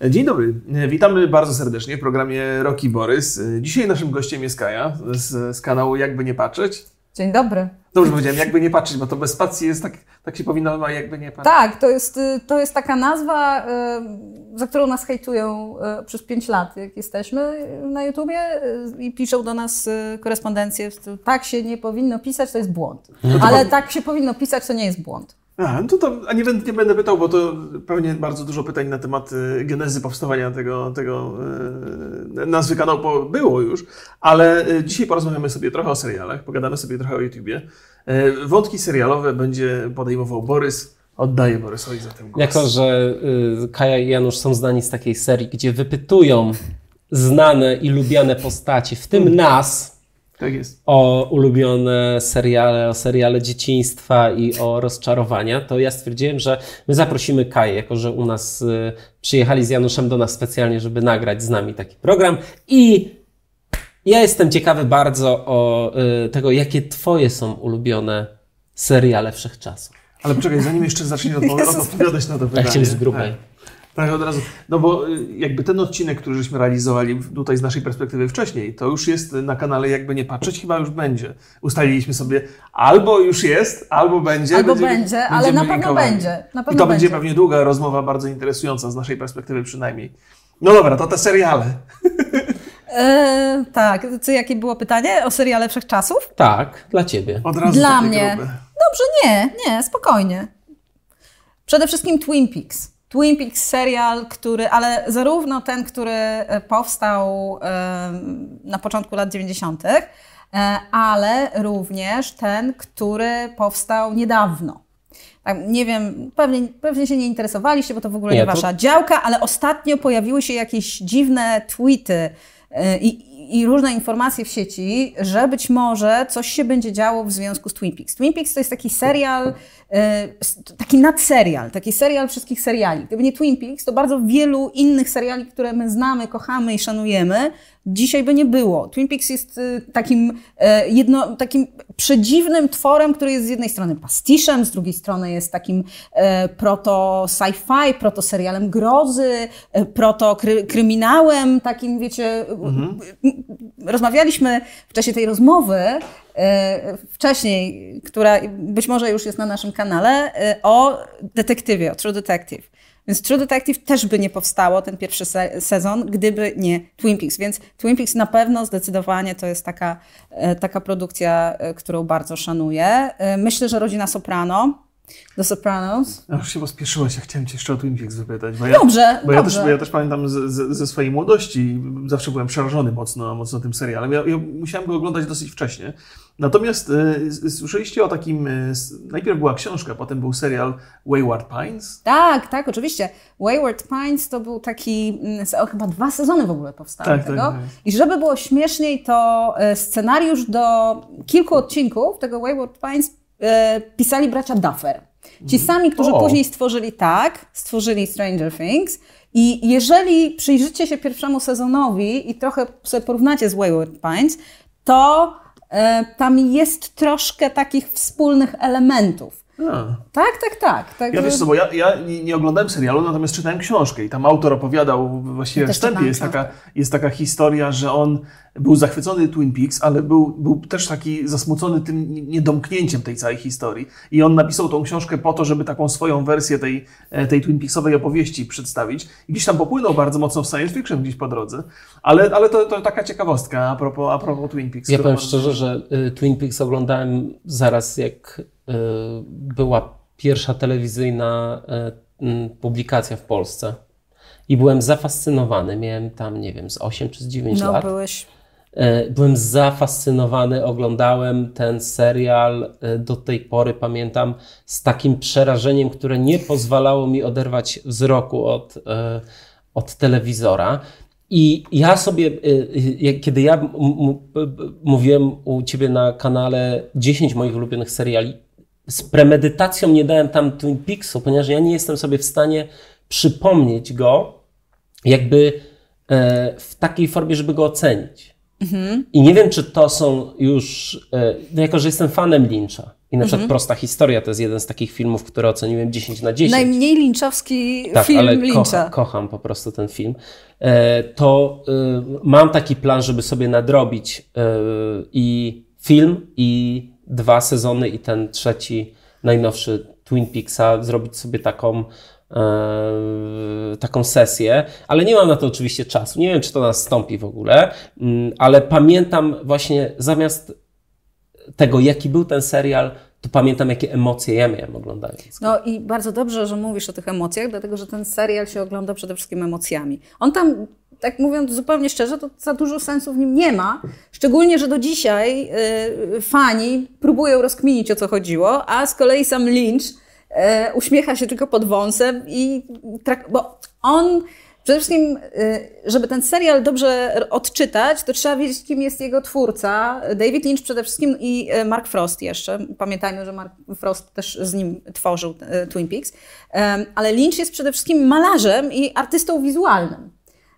Dzień dobry, witamy bardzo serdecznie w programie Roki Borys. Dzisiaj naszym gościem jest Kaja z, z kanału Jakby Nie Patrzeć. Dzień dobry. Dobrze powiedziałem, jakby nie patrzeć, bo to bez spacji jest tak, tak się powinno, a jakby nie patrzeć. Tak, to jest, to jest taka nazwa, y, za którą nas hejtują y, przez 5 lat, jak jesteśmy na YouTubie y, i piszą do nas korespondencję, tak się nie powinno pisać, to jest błąd. No Ale tak się powinno pisać, to nie jest błąd. A, no to, to a nie, nie będę pytał, bo to pewnie bardzo dużo pytań na temat y, genezy powstawania tego, tego y, nazwy kanału było już, ale y, dzisiaj porozmawiamy sobie trochę o serialach, pogadamy sobie trochę o YouTubie. Wątki serialowe będzie podejmował Borys. Oddaję Borysowi za ten głos. Jako, że Kaja i Janusz są znani z takiej serii, gdzie wypytują znane i lubiane postacie, w tym hmm. nas, tak jest. o ulubione seriale, o seriale dzieciństwa i o rozczarowania, to ja stwierdziłem, że my zaprosimy Kaję, jako że u nas y, przyjechali z Januszem do nas specjalnie, żeby nagrać z nami taki program i ja jestem ciekawy bardzo o y, tego, jakie twoje są ulubione seriale wszechczasów. Ale poczekaj, zanim jeszcze zaczniesz odpowiadać na to pytanie. Ja chciałem z grubej. Tak. Od razu. No bo y, jakby ten odcinek, który żeśmy realizowali tutaj z naszej perspektywy wcześniej, to już jest na kanale Jakby Nie Patrzeć, chyba już będzie. Ustaliliśmy sobie, albo już jest, albo będzie. Albo będzie, będzie ale na pewno będzie. Na pewno I to będzie pewnie długa rozmowa, bardzo interesująca, z naszej perspektywy przynajmniej. No dobra, to te seriale. E, tak, co jakie było pytanie? O seriale wszechczasów? Tak, dla ciebie. Od razu dla mnie. Grube. Dobrze, nie, nie, spokojnie. Przede wszystkim Twin Peaks. Twin Peaks serial, który, ale zarówno ten, który e, powstał na początku lat 90., e, ale również ten, który powstał niedawno. Tak, nie wiem, pewnie, pewnie się nie interesowaliście, bo to w ogóle nie, nie wasza to... działka, ale ostatnio pojawiły się jakieś dziwne tweety e, i, i różne informacje w sieci, że być może coś się będzie działo w związku z Twin Peaks. Twin Peaks to jest taki serial, E, taki nadserial, taki serial wszystkich seriali. Gdyby nie Twin Peaks, to bardzo wielu innych seriali, które my znamy, kochamy i szanujemy, dzisiaj by nie było. Twin Peaks jest e, takim, e, jedno, takim przedziwnym tworem, który jest z jednej strony pastiszem, z drugiej strony jest takim proto sci-fi, proto serialem grozy, proto kryminałem, takim wiecie, mhm. Rozmawialiśmy w czasie tej rozmowy, E, wcześniej, która być może już jest na naszym kanale, e, o detektywie, o True Detective. Więc True Detective też by nie powstało, ten pierwszy se sezon, gdyby nie Twin Peaks. Więc Twin Peaks na pewno zdecydowanie to jest taka, e, taka produkcja, którą bardzo szanuję. Myślę, że Rodzina Soprano The Sopranos. Ja już się pospieszyłaś, ja chciałem Cię jeszcze o Twin Peaks wypytać. Bo ja, dobrze, bo dobrze. Ja też, bo ja też pamiętam z, z, ze swojej młodości, zawsze byłem przerażony mocno, mocno tym serialem. Ja, ja musiałem go oglądać dosyć wcześnie. Natomiast y, słyszeliście o takim, y, najpierw była książka, potem był serial Wayward Pines? Tak, tak, oczywiście. Wayward Pines to był taki, o, mm, chyba dwa sezony w ogóle powstały tak, tego. Tak, tak. I żeby było śmieszniej, to scenariusz do kilku odcinków tego Wayward Pines E, pisali bracia Duffer. Ci mhm. sami, którzy o. później stworzyli tak, stworzyli Stranger Things. I jeżeli przyjrzycie się pierwszemu sezonowi i trochę sobie porównacie z Wayward Pines, to e, tam jest troszkę takich wspólnych elementów. A. Tak, tak, tak. tak ja wiesz co, bo ja, ja nie, nie, oglądałem serialu, natomiast czytałem książkę i tam autor opowiadał, właściwie w wstępie jest taka, jest taka historia, że on był zachwycony Twin Peaks, ale był, był też taki zasmucony tym niedomknięciem tej całej historii. I on napisał tą książkę po to, żeby taką swoją wersję tej, e, tej Twin Peaksowej opowieści przedstawić. I gdzieś tam popłynął bardzo mocno w science fiction gdzieś po drodze. Ale, ale to, to taka ciekawostka a propos, a propos Twin Peaks. Ja powiem szczerze, że y, Twin Peaks oglądałem zaraz jak y, była pierwsza telewizyjna y, publikacja w Polsce. I byłem zafascynowany. Miałem tam, nie wiem, z 8 czy z 9 no, lat. Byłeś E, byłem zafascynowany, oglądałem ten serial e, do tej pory, pamiętam, z takim przerażeniem, które nie pozwalało mi oderwać wzroku od, e, od telewizora. I ja sobie, kiedy ja mówiłem u ciebie na kanale 10 moich ulubionych seriali, z premedytacją nie dałem tam Twin Peaksu, ponieważ ja nie jestem sobie w stanie przypomnieć go jakby w takiej formie, żeby go ocenić. Mhm. I nie wiem, czy to są już, e, no jako że jestem fanem Lyncha, I na przykład mhm. Prosta Historia to jest jeden z takich filmów, które oceniłem 10 na 10. Najmniej linczowski tak, film ale Lyncha. Kocha, kocham po prostu ten film. E, to y, mam taki plan, żeby sobie nadrobić i film, i dwa sezony, i ten trzeci, najnowszy Twin Peaksa, zrobić sobie taką taką sesję, ale nie mam na to oczywiście czasu. Nie wiem, czy to nastąpi w ogóle, mm, ale pamiętam właśnie zamiast tego, jaki był ten serial, to pamiętam, jakie emocje ja miałem oglądając. No i bardzo dobrze, że mówisz o tych emocjach, dlatego że ten serial się ogląda przede wszystkim emocjami. On tam, tak mówiąc zupełnie szczerze, to za dużo sensu w nim nie ma. Szczególnie, że do dzisiaj y, fani próbują rozkminić, o co chodziło, a z kolei sam Lynch uśmiecha się tylko pod wąsem i bo on Przede wszystkim, y, żeby ten serial dobrze odczytać, to trzeba wiedzieć, kim jest jego twórca. David Lynch przede wszystkim i y, Mark Frost jeszcze. Pamiętajmy, że Mark Frost też z nim tworzył Twin Peaks. Ale Lynch jest przede wszystkim malarzem i artystą wizualnym.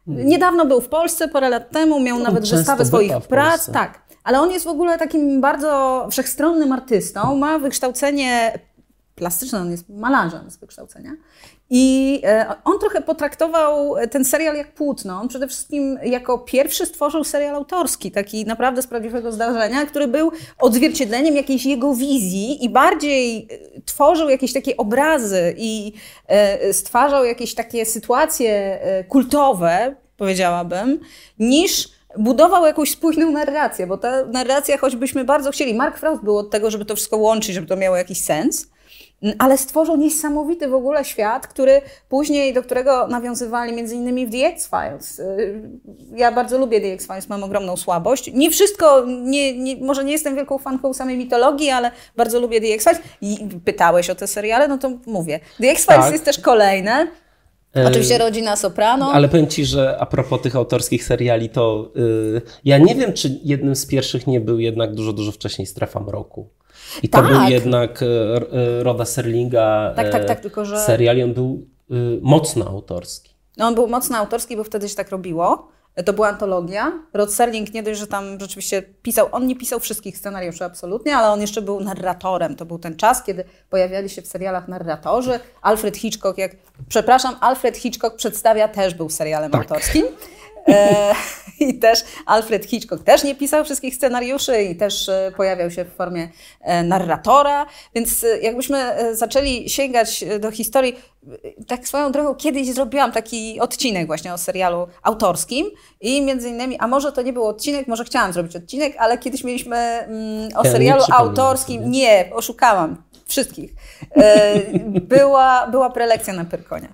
Hmm. Niedawno był w Polsce, parę lat temu, miał on nawet wystawę swoich prac. Tak. Ale on jest w ogóle takim bardzo wszechstronnym artystą. Ma wykształcenie plastyczne, on jest malarzem z wykształcenia. I e, on trochę potraktował ten serial jak płótno. On przede wszystkim jako pierwszy stworzył serial autorski, taki naprawdę z prawdziwego zdarzenia, który był odzwierciedleniem jakiejś jego wizji i bardziej e, tworzył jakieś takie obrazy i e, stwarzał jakieś takie sytuacje kultowe, powiedziałabym, niż budował jakąś spójną narrację, bo ta narracja, choćbyśmy bardzo chcieli, Mark Frost był od tego, żeby to wszystko łączyć, żeby to miało jakiś sens, ale stworzył niesamowity w ogóle świat, który później, do którego nawiązywali między innymi w The X-Files. Y, ja bardzo lubię The X-Files, mam ogromną słabość. Nie wszystko, nie, nie, może nie jestem wielką fanką samej mitologii, ale bardzo lubię The X-Files. I pytałeś o te seriale, no to mówię. The X-Files tak. jest też kolejne. E, Oczywiście rodzina Soprano. Ale powiem Ci, że a propos tych autorskich seriali, to yy, ja nie wiem, czy jednym z pierwszych nie był jednak dużo, dużo wcześniej Strefa Mroku. I to tak. był jednak e, e, Roda Serlinga tak, tak, tak, tylko, że... serial i on był mocno autorski. No on był mocno autorski, bo wtedy się tak robiło. To była antologia. Rod Serling nie dość, że tam rzeczywiście pisał, on nie pisał wszystkich scenariuszy absolutnie, ale on jeszcze był narratorem. To był ten czas, kiedy pojawiali się w serialach narratorzy. Alfred Hitchcock, jak, przepraszam, Alfred Hitchcock przedstawia też był serialem tak. autorskim. E, I też Alfred Hitchcock też nie pisał wszystkich scenariuszy i też e, pojawiał się w formie e, narratora. Więc jakbyśmy zaczęli sięgać do historii, tak swoją drogą kiedyś zrobiłam taki odcinek właśnie o serialu autorskim i między innymi, a może to nie był odcinek, może chciałam zrobić odcinek, ale kiedyś mieliśmy mm, o serialu autorskim, nie, oszukałam wszystkich. Była, była prelekcja na Pyrkonie.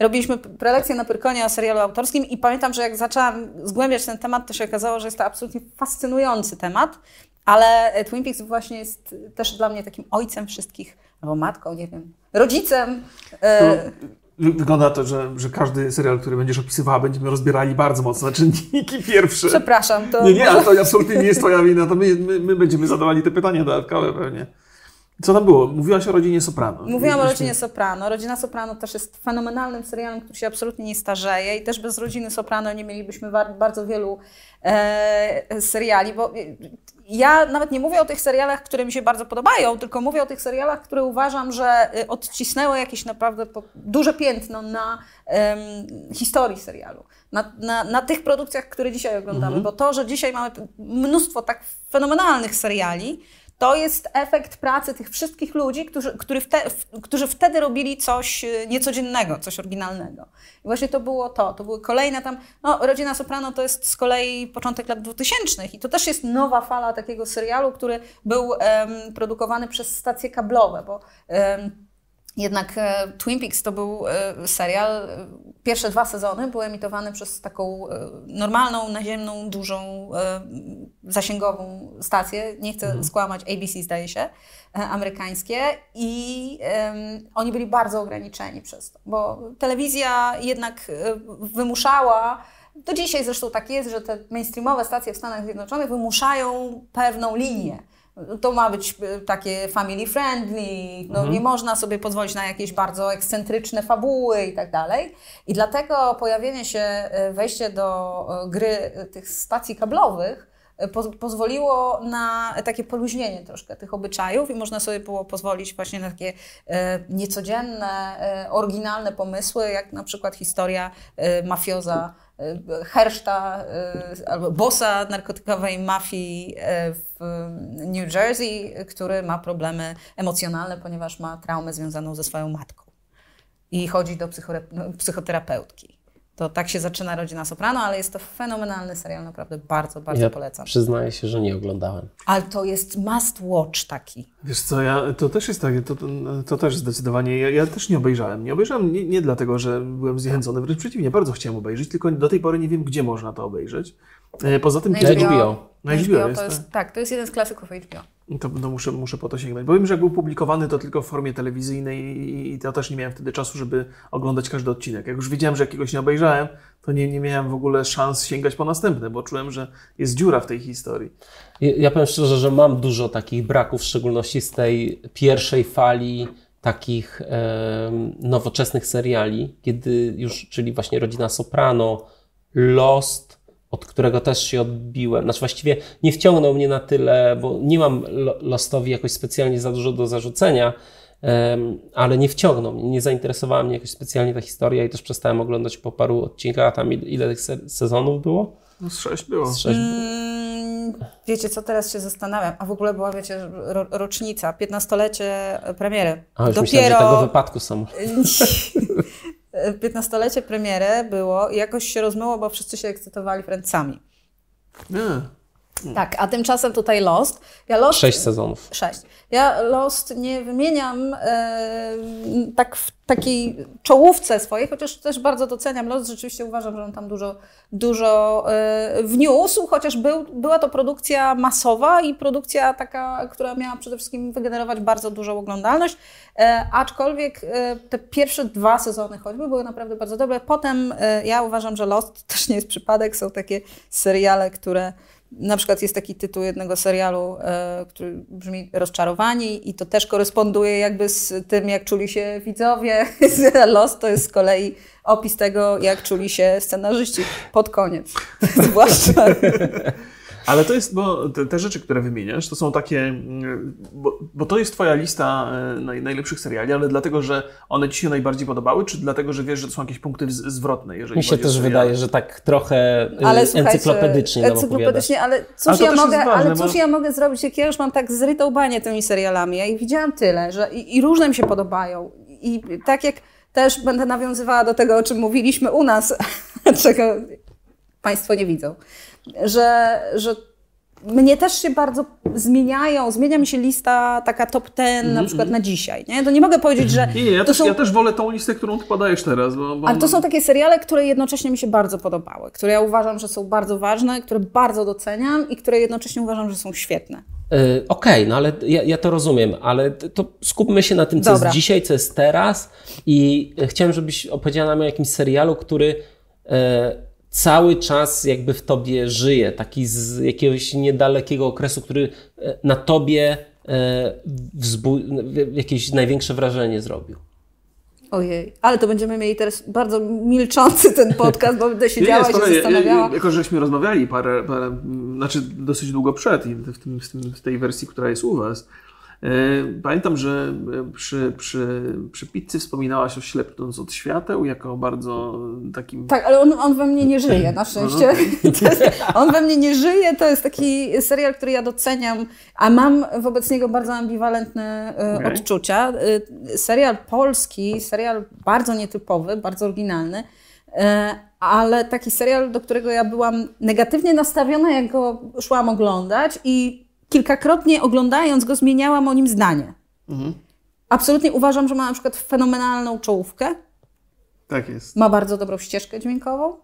Robiliśmy prelekcję na Pyrkonie o serialu autorskim i pamiętam, że jak zaczęłam zgłębiać ten temat, to się okazało, że jest to absolutnie fascynujący temat, ale Twin Peaks właśnie jest też dla mnie takim ojcem wszystkich, albo matką, nie wiem, rodzicem. E, wygląda to, że, że każdy serial, który będziesz opisywała, będziemy rozbierali bardzo mocno na czynniki pierwsze. Przepraszam. To nie, nie, ale to absolutnie nie jest twoja wina, to my, my, my będziemy zadawali te pytania dodatkowe pewnie. Co tam było? Mówiłaś o rodzinie Soprano. Mówiłam o rodzinie Soprano. Rodzina Soprano też jest fenomenalnym serialem, który się absolutnie nie starzeje i też bez rodziny Soprano nie mielibyśmy bardzo wielu e, seriali, bo ja nawet nie mówię o tych serialach, które mi się bardzo podobają, tylko mówię o tych serialach, które uważam, że y, odcisnęły jakieś naprawdę duże piętno na um, historii serialu. Na, na, na, tych produkcjach, które dzisiaj oglądamy, mhm. bo to, że dzisiaj mamy mnóstwo tak fenomenalnych seriali, to jest efekt pracy tych wszystkich ludzi, którzy, którzy, wte, którzy wtedy robili coś y, niecodziennego, coś oryginalnego. I właśnie to było to. To były kolejne tam. No, Rodzina Soprano to jest z kolei początek lat 2000 i to też jest nowa fala takiego serialu, który był um, produkowany przez stacje kablowe, bo. Um, jednak e, Twin Peaks to był e, serial, e, pierwsze dwa sezony były emitowane przez taką normalną, naziemną, dużą, zasięgową stację, nie chcę mhm. skłamać, ABC zdaje się, amerykańskie. I um, oni byli bardzo ograniczeni przez to, bo telewizja jednak wymuszała do dzisiaj zresztą tak jest, że te mainstreamowe stacje w Stanach Zjednoczonych wymuszają pewną linię to ma być e, takie family friendly, no mhm. nie można sobie pozwolić na jakieś bardzo ekscentryczne fabuły i tak dalej. I dlatego pojawienie się, e, wejście do e, gry tych stacji kablowych po, pozwoliło na takie poluźnienie troszkę tych obyczajów i można sobie było pozwolić właśnie na takie niecodzienne, oryginalne pomysły, jak na przykład historia mafioza Herszta e, albo bossa narkotykowej mafii e, w New Jersey, który ma problemy emocjonalne, ponieważ ma traumę związaną ze swoją matką i chodzi do no, psychoterapeutki. To tak się zaczyna Rodzina Soprano, ale jest to fenomenalny serial, naprawdę bardzo, bardzo Ja polecam. przyznaję się, że nie oglądałem. Ale to jest must watch taki. Wiesz co, ja, to też jest takie, to, to, też zdecydowanie, ja, ja też nie obejrzałem. Nie obejrzałem nie, nie dlatego, że byłem zniechęcony, wręcz przeciwnie, bardzo chciałem obejrzeć, tylko do tej pory nie wiem, gdzie można to obejrzeć. E, Poza tym, Na kiedy- HBO. Na HBO to jest, jest, tak, to jest jeden z klasyków HBO. To, to muszę, muszę po to sięgnąć. Bo wiem, że jak był publikowany, to tylko w formie telewizyjnej i, i to też nie miałem wtedy czasu, żeby oglądać każdy odcinek. Jak już wiedziałem, że jakiegoś nie obejrzałem, to nie, nie miałem w ogóle szans sięgać po następne, bo czułem, że jest dziura w tej historii. Ja, ja powiem szczerze, że mam dużo takich braków, w szczególności z tej pierwszej fali takich em, nowoczesnych seriali, kiedy już, czyli właśnie Rodzina Soprano, Lost, od którego też się odbiłem. Znaczy właściwie nie wciągnął mnie na tyle, bo nie mam Lo- Lostowi jakoś specjalnie za dużo do zarzucenia, ale nie wciągnął mnie, nie zainteresowała mnie jakoś specjalnie ta historia i też przestałem oglądać po paru odcinkach, a tam ile, tych se- sezonów było? No z sześć było. Z sześć Mm, wiecie co, teraz się zastanawiam. A w ogóle była, wiecie, ro, rocznica, 15-lecie premiery. A już myślałem, że tego wypadku są. 15-lecie premiery było i jakoś się rozmyło, bo wszyscy się ekscytowali Friendsami. Nie. Tak, a tymczasem tutaj Lost. Ja Lost Sześć sezonów. Sześć. Ja Lost nie wymieniam e, tak w takiej czołówce swojej, chociaż też bardzo doceniam Lost. Rzeczywiście uważam, że on tam dużo, dużo e, wniósł, chociaż był, była to produkcja masowa i produkcja taka, która miała przede wszystkim wygenerować bardzo dużą oglądalność. E, aczkolwiek e, te pierwsze dwa sezony choćby były naprawdę bardzo dobre. Potem e, ja uważam, że Lost też nie jest przypadek. Są takie seriale, które na przykład jest taki tytuł jednego serialu, e, który brzmi Rozczarowani i to też koresponduje jakby z tym, jak czuli się widzowie. Lost to jest z kolei opis tego, jak czuli się scenarzyści pod koniec. Zwłaszcza. Ale to jest, bo te, te rzeczy, które wymieniasz, to są takie, mm, bo, bo to jest twoja lista e, naj, najlepszych seriali, ale dlatego, że one ci się najbardziej podobały, czy dlatego, że wiesz, że to są jakieś punkty z- zwrotne, jeżeli Mi się też wydaje, że tak trochę y, Ale encyklopedycznie nam opowiadasz. encyklopedycznie, ale cóż, ja mogę, ważne, ale bo- cóż ja mogę zrobić, jak ja już mam tak zrytą banię tymi serialami. Ja ich widziałam tyle, że i, i różne mi się podobają. I tak jak też będę nawiązywała do tego, o czym mówiliśmy u nas, czego Państwo nie widzą, że, że mnie też się bardzo zmieniają, zmienia mi się lista taka top ten na przykład na dzisiaj. Nie? To nie mogę powiedzieć, że Mhm, Nie, nie, ja, to też, są ja też wolę tą listę, którą ty podajesz teraz. Bo, bo ale to są takie seriale, które jednocześnie mi się bardzo podobały, które ja uważam, że są bardzo ważne, które bardzo doceniam i które jednocześnie uważam, że są świetne. Y, Okej, no ale ja, ja to rozumiem, ale to skupmy się na tym, co Dobra. jest dzisiaj, co jest teraz i chciałem, żebyś opowiedziała nam o jakimś serialu, który e, cały czas jakby w tobie żyje, taki z jakiegoś niedalekiego okresu, który e, na tobie e, jakieś największe wrażenie zrobił. Ojej, ale to będziemy mieli teraz bardzo milczący ten podcast, bo będę Nie, nie, siedziała i się zastanawiała. Jako, żeśmy rozmawiali parę, parę, znaczy dosyć długo przed, i w, tym, w, tym, w tej wersji, która jest u Was. E, Pamiętam, że e, przy, przy, przy pizzy wspominałaś o ślepnąc od świateł jako bardzo takim... Tak, ale on, on we mnie nie żyje, na szczęście. To jest, on we mnie nie żyje, to jest taki serial, który ja doceniam, a mam wobec niego bardzo ambiwalentne e, Okej. odczucia. Serial polski, serial bardzo nietypowy, bardzo oryginalny, ale taki serial, do którego ja byłam negatywnie nastawiona, jak go szłam oglądać i kilkakrotnie oglądając go zmieniałam o nim zdanie. Absolutnie uważam, że ma na przykład fenomenalną czołówkę, Tak jest. ma bardzo dobrą ścieżkę dźwiękową.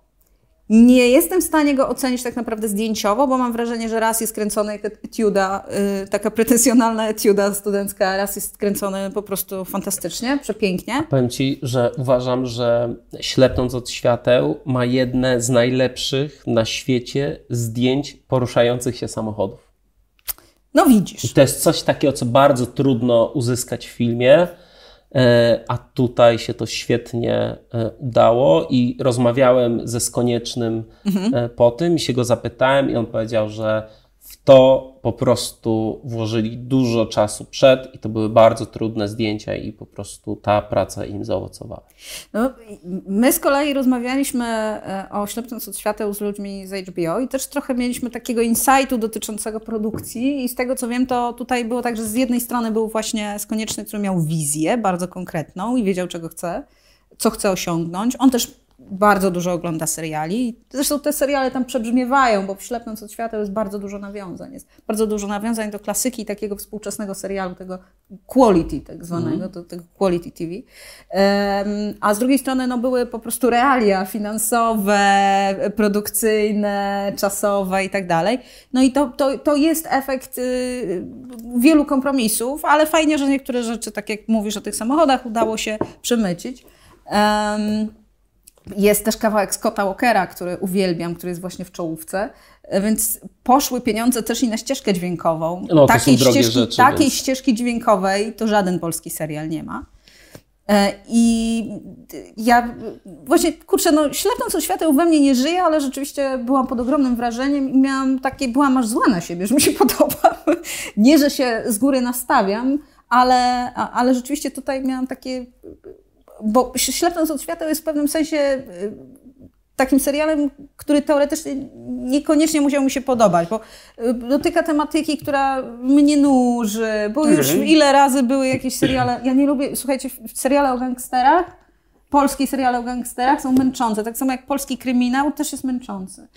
Nie jestem w stanie go ocenić tak naprawdę zdjęciowo, bo mam wrażenie, że raz jest kręcona jak etiuda, y, taka pretensjonalna etiuda studencka, a raz jest kręcony po prostu fantastycznie, przepięknie. Powiem Ci, że uważam, że Ślepnąc od świateł ma jedne z najlepszych na świecie zdjęć poruszających się samochodów. No I widzisz. to jest coś takiego, co bardzo trudno uzyskać w filmie, e, a tutaj się to świetnie e, udało i rozmawiałem ze Skoniecznym e, po tym i się go zapytałem i on powiedział, że to po prostu włożyli dużo czasu przed i to były bardzo trudne zdjęcia i po prostu ta praca im zaowocowała. No, my z kolei rozmawialiśmy e, o Ślepnąc od świateł z ludźmi z HBO i też trochę mieliśmy takiego insightu dotyczącego produkcji i z tego co wiem, to tutaj było tak, że z jednej strony był właśnie Skonieczny, który miał wizję bardzo konkretną i wiedział czego chce, co chce osiągnąć. On też bardzo dużo ogląda seriali. Zresztą te seriale tam przebrzmiewają, bo w Ślepnąc od świata jest bardzo dużo nawiązań. Jest bardzo dużo nawiązań do klasyki takiego współczesnego serialu, tego quality tak zwanego, mm. tego quality TV. Um, a z drugiej strony no, były po prostu realia finansowe, produkcyjne, czasowe i tak dalej. No i to, to, to jest efekt y, wielu kompromisów, ale fajnie, że niektóre rzeczy, tak jak mówisz o tych samochodach, udało się przemycić. Um, jest też kawałek Scotta Walkera, który uwielbiam, który jest właśnie w czołówce, e, więc poszły pieniądze też i na ścieżkę dźwiękową. No, takiej, ścieżki, rzeczy, takiej więc... ścieżki dźwiękowej to żaden polski serial nie ma. E, I ja właśnie, kurczę, no ślepnąc od świateł we mnie nie żyje, ale rzeczywiście byłam pod ogromnym wrażeniem i miałam takie, byłam aż zła na siebie, że mi się podoba. Nie, że się z góry nastawiam, ale, ale rzeczywiście tutaj miałam takie bo Ślepnąc od świata jest w pewnym sensie y, takim serialem, który teoretycznie niekoniecznie musiał mi się podobać, bo y, dotyka tematyki, która mnie nuży, bo mhm. już ile razy były jakieś seriale, ja nie lubię, słuchajcie, seriale o gangsterach, polskie seriale o gangsterach są męczące, tak samo jak polski kryminał też jest męczący.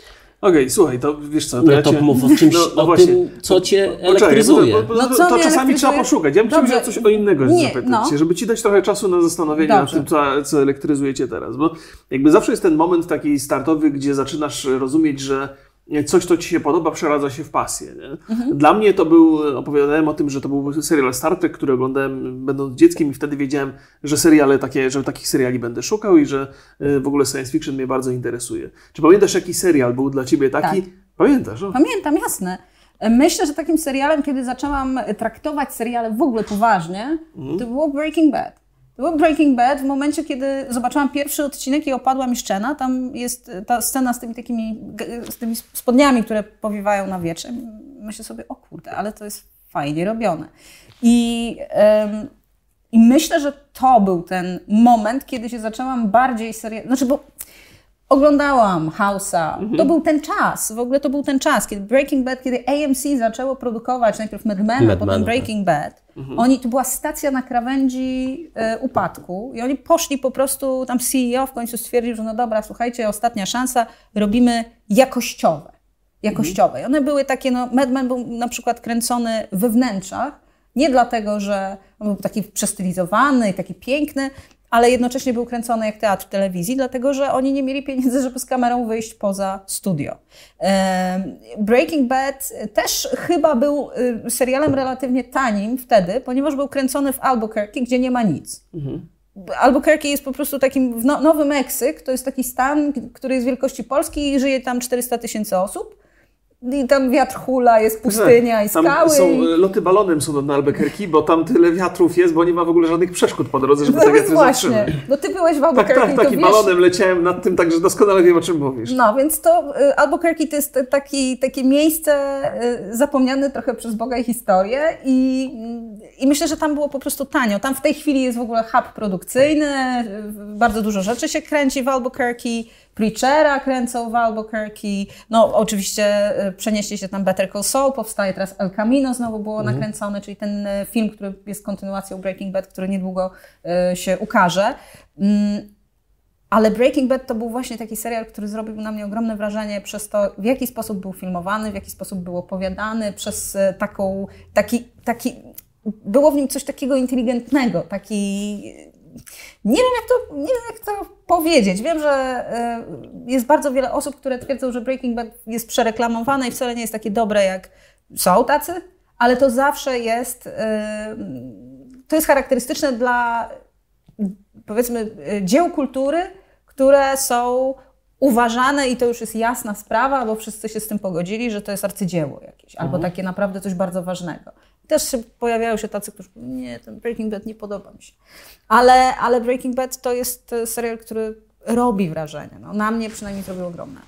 Okej, okay, słuchaj, to wiesz co, to no ja to cię... mów o czymś, no, no o tym, co cię elektryzuje. No, no, to, to czasami trzeba poszukać. Ja bym Dobrze. chciał coś o innego Nie, zapytać no. żeby ci dać trochę czasu na zastanowienie nad tym, co, co elektryzuje cię teraz. Bo jakby zawsze jest ten moment taki startowy, gdzie zaczynasz rozumieć, że coś, co ci się podoba, przeradza się w pasję. Mhm. Dla mnie to był, opowiadałem o tym, że to był serial Star Trek, który oglądałem będąc dzieckiem i wtedy wiedziałem, że seriale takie, że takich seriali będę szukał i że y, w ogóle science fiction mnie bardzo interesuje. Czy pamiętasz, jaki serial był dla ciebie taki? Tak. Pamiętasz? O? Pamiętam, jasne. Myślę, że takim serialem, kiedy zaczęłam traktować seriale w ogóle poważnie, mhm. to było Breaking Bad. To był Breaking Bad w momencie, kiedy zobaczyłam pierwszy odcinek i opadła mi szczena. Tam jest ta scena z tymi takimi z tymi spodniami, które powiewają na wietrze. Myślę sobie, o kurde, ale to jest fajnie robione. I, um, i myślę, że to był ten moment, kiedy się zaczęłam bardziej serio... Znaczy, bo oglądałam House'a. Mhm. To był ten czas, w ogóle to był ten czas, kiedy Breaking Bad, kiedy AMC zaczęło produkować najpierw Mad Men, Mad potem Breaking tak. Bad. Mhm. Oni, to była stacja na krawędzi e, upadku i oni poszli po prostu, tam CEO w końcu stwierdził, że no dobra, słuchajcie, ostatnia szansa, robimy jakościowe. Jakościowe. Mhm. I one były takie, no Mad Men był na przykład kręcony we wnętrzach, nie dlatego, że był taki przestylizowany i taki piękny, ale jednocześnie był kręcony jak teatr telewizji, dlatego że oni nie mieli pieniędzy, żeby z kamerą wyjść poza studio. Breaking Bad też chyba był y, serialem relatywnie tanim wtedy, ponieważ był kręcony w Albuquerque, gdzie nie ma nic. Mhm. Albuquerque jest po prostu takim no, Nowy Meksyk, to jest taki stan, który jest wielkości Polski i żyje tam 400 tysięcy osób. I tam wiatr hula, jest pustynia i skały. Są e, loty balonem są na Albuquerque, bo tam tyle wiatrów jest, bo nie ma w ogóle żadnych przeszkód po drodze, żeby no tak wiatry właśnie. No ty byłeś w Albuquerque. Tak, tak, takim balonem leciałem nad tym, także doskonale wiem, o czym mówisz. No, więc to y, Albuquerque to jest taki, takie miejsce y, zapomniane trochę przez Boga i historię i, i myślę, że tam było po prostu tanio. Tam w tej chwili jest w ogóle hub produkcyjny, bardzo dużo rzeczy się kręci w Albuquerque Preachera kręcą w Albuquerque. No oczywiście e, przenieśli się tam Better Call Saul, powstaje teraz El Camino znowu było mhm. nakręcone, czyli ten e, film, który jest kontynuacją Breaking Bad, który niedługo e, się ukaże. Mm, ale Breaking Bad to był właśnie taki serial, który zrobił na mnie ogromne wrażenie przez to, w jaki sposób był filmowany, w jaki sposób był opowiadany, przez taką, taki, taki, było w nim coś takiego inteligentnego, taki nie wiem, jak to, nie wiem, jak to powiedzieć. Wiem, że e, jest bardzo wiele osób, które twierdzą, że Breaking Bad jest przereklamowane i wcale nie jest takie dobre, jak są tacy, ale to zawsze jest, e, to jest charakterystyczne dla, powiedzmy, e, dzieł kultury, które są uważane i to już jest jasna sprawa, bo wszyscy się z tym pogodzili, że to jest arcydzieło jakieś, albo mhm. takie naprawdę coś bardzo ważnego. Też pojawiają się tacy, którzy nie, ten Breaking Bad nie podoba mi się. Ale, ale Breaking Bad to jest serial, który robi wrażenie. No, na mnie przynajmniej zrobił ogromne.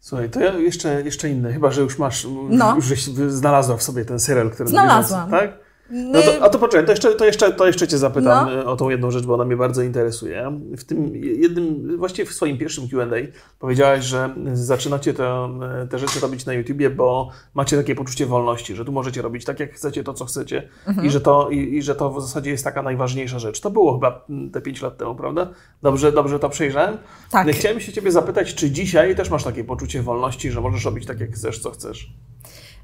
Słuchaj, to ja jeszcze, jeszcze inne, chyba że już masz, no. już żeś znalazła w sobie ten serial, który Znalazłam. tak? No to, a to poczekaj, to jeszcze, to, jeszcze, to jeszcze Cię zapytam no. o tą jedną rzecz, bo ona mnie bardzo interesuje. W tym jednym, właściwie w swoim pierwszym Q&A powiedziałaś, że zaczynacie te, te rzeczy robić na YouTubie, bo macie takie poczucie wolności, że tu możecie robić tak, jak chcecie, to, co chcecie mhm. i, że to, i, i, że to w zasadzie jest taka najważniejsza rzecz. To było chyba te 5 lat temu, prawda? Dobrze, dobrze to przejrzałem? Tak. Chciałem się Ciebie zapytać, czy dzisiaj też masz takie poczucie wolności, że możesz robić tak, jak chcesz, co chcesz?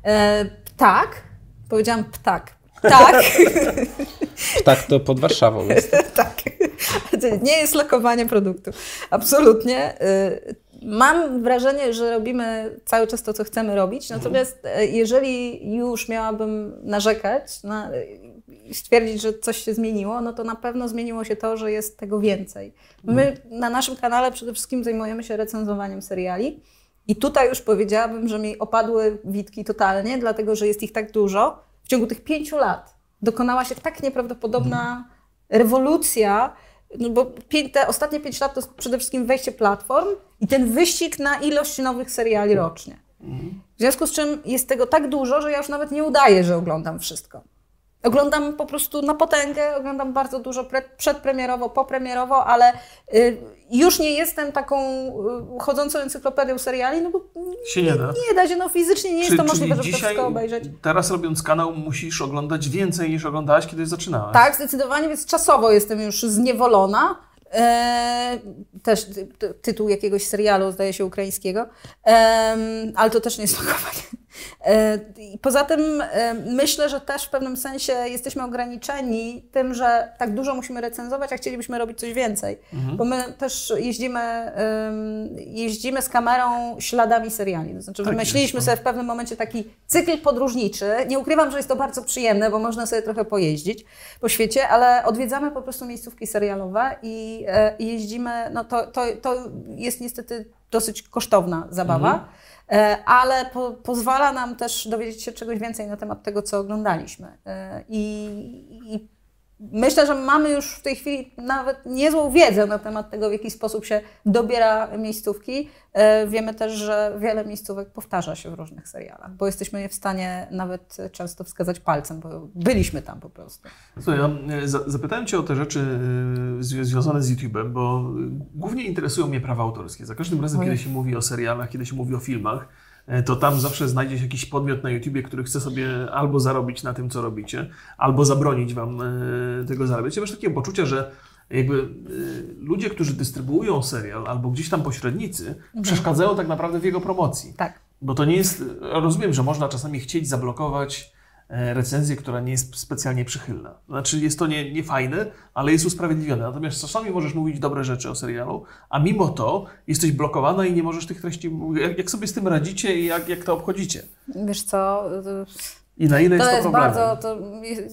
E, tak. Powiedziałam ptak. Tak. Tak, to pod Warszawą jest. tak. Nie jest lokowanie produktu. Absolutnie. Y, mam wrażenie, że robimy cały czas to, co chcemy robić, natomiast y, jeżeli już miałabym narzekać, na, stwierdzić, że coś się zmieniło, no to na pewno zmieniło się to, że jest tego więcej. My na naszym kanale przede wszystkim zajmujemy się recenzowaniem seriali. I tutaj już powiedziałabym, że mi opadły witki totalnie, dlatego że jest ich tak dużo, w ciągu tych pięciu lat dokonała się tak nieprawdopodobna rewolucja, no bo te ostatnie pięć lat to jest przede wszystkim wejście platform i ten wyścig na ilość nowych seriali rocznie. W związku z czym jest tego tak dużo, że ja już nawet nie udaję, że oglądam wszystko. Oglądam po prostu na potęgę, oglądam bardzo dużo przedpremierowo, popremierowo, ale y, już nie jestem taką y, chodzącą encyklopedią seriali, no bo się nie da. Nie da się, no fizycznie nie jest to możliwe, żeby to wszystko obejrzeć. Teraz robiąc kanał musisz oglądać więcej niż oglądałaś, kiedy zaczynałaś. Tak, zdecydowanie, więc czasowo jestem już zniewolona. Eee, też tytuł jakiegoś serialu, zdaje się, ukraińskiego, eee, ale to też nie jest lokowanie. E, poza tym e, myślę, że też w pewnym sensie jesteśmy ograniczeni tym, że tak dużo musimy recenzować, a chcielibyśmy robić coś więcej. Mhm. Bo my też jeździmy, jeździmy z kamerą śladami seriali. To znaczy tak wymyśliliśmy jest. No. sobie w pewnym momencie taki cykl podróżniczy. Nie ukrywam, że jest to bardzo przyjemne, bo można sobie trochę pojeździć po świecie, ale odwiedzamy po prostu miejscówki serialowe i e, jeździmy, no to, to, to jest niestety dosyć kosztowna zabawa. Mhm. E, ale po, pozwala nam też dowiedzieć się czegoś więcej na temat tego, co oglądaliśmy. E, I, I, myślę, że mamy już w tej chwili nawet niezłą wiedzę na temat tego, w jaki sposób się dobiera miejscówki. E, wiemy też, że wiele miejscówek powtarza się w różnych serialach, bo jesteśmy je w stanie nawet często wskazać palcem, bo byliśmy tam po prostu. Słuchaj, ja zapytałem Cię o te rzeczy związane z YouTube'em, bo głównie interesują mnie prawa autorskie. Za każdym razem, Oj. kiedy się mówi o serialach, kiedy się mówi o filmach, E, to tam zawsze znajdzie się jakiś podmiot na YouTubie, który chce sobie albo zarobić na tym, co robicie, albo zabronić wam e, tego zarabiać. Ja masz takiego poczucia, że jakby e, ludzie, którzy dystrybuują serial, albo gdzieś tam pośrednicy, mhm. przeszkadzają tak naprawdę w jego promocji. Tak. Bo to nie jest, rozumiem, że można czasami chcieć zablokować E, recenzję, która nie jest specjalnie przychylna. Znaczy jest to nie, nie fajne, ale jest usprawiedliwione. Natomiast czasami możesz mówić dobre rzeczy o serialu, a mimo to jesteś blokowana i nie możesz tych treści... Jak, jak sobie z tym radzicie i jak, jak to obchodzicie? Wiesz co... I na ile to jest to jest problemem? bardzo... To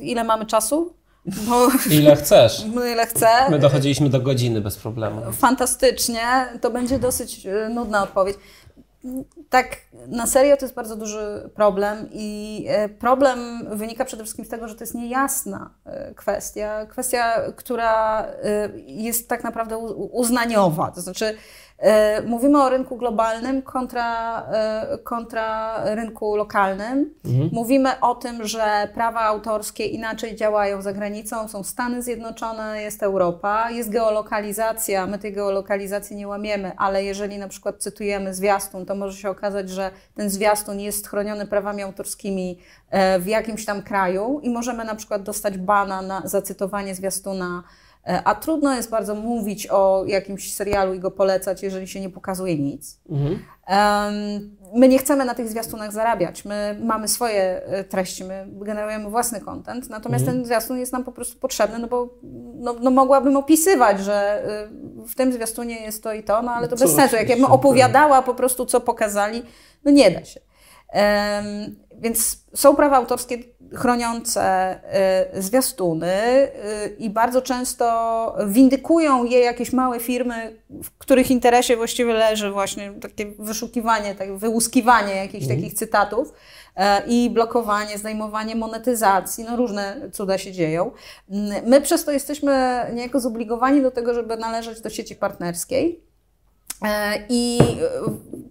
ile mamy czasu? Bo, ile chcesz. Ile chcę. My dochodziliśmy do godziny bez problemu. Fantastycznie. To będzie dosyć e, nudna odpowiedź tak na serio to jest bardzo duży problem i e, problem wynika przede wszystkim z tego, że to jest niejasna e, kwestia, kwestia, która e, jest tak naprawdę uznaniowa, to znaczy mówimy o rynku globalnym kontra, e, kontra rynku lokalnym. Mhm. Mówimy o tym, że prawa autorskie inaczej działają za granicą. Są Stany Zjednoczone, jest Europa, jest geolokalizacja. My tej geolokalizacji nie łamiemy, ale jeżeli na przykład cytujemy zwiastun, to może się okazać, że ten zwiastun jest chroniony prawami autorskimi e, w jakimś tam kraju i możemy na przykład dostać bana na zacytowanie zwiastuna E, a trudno jest bardzo mówić o jakimś serialu i go polecać, jeżeli się nie pokazuje nic. Mhm. My nie chcemy na tych zwiastunach zarabiać. My mamy swoje e, treści, my generujemy własny content, natomiast mhm. ten zwiastun jest nam po prostu potrzebny, no bo no, no mogłabym opisywać, że e, w tym zwiastunie jest to i to, no ale to co bez sensu. Jak ja bym opowiadała po prostu, co pokazali, no nie da się. Więc są prawa autorskie chroniące y, zwiastuny y, i bardzo często windykują je jakieś małe firmy, w których interesie właściwie leży właśnie takie wyszukiwanie, tak, wyłuskiwanie jakichś mm. takich cytatów e, i blokowanie, zdejmowanie monetyzacji, no różne cuda się dzieją. Mm, my przez to jesteśmy niejako zobligowani do tego, żeby należeć do sieci partnerskiej. E, I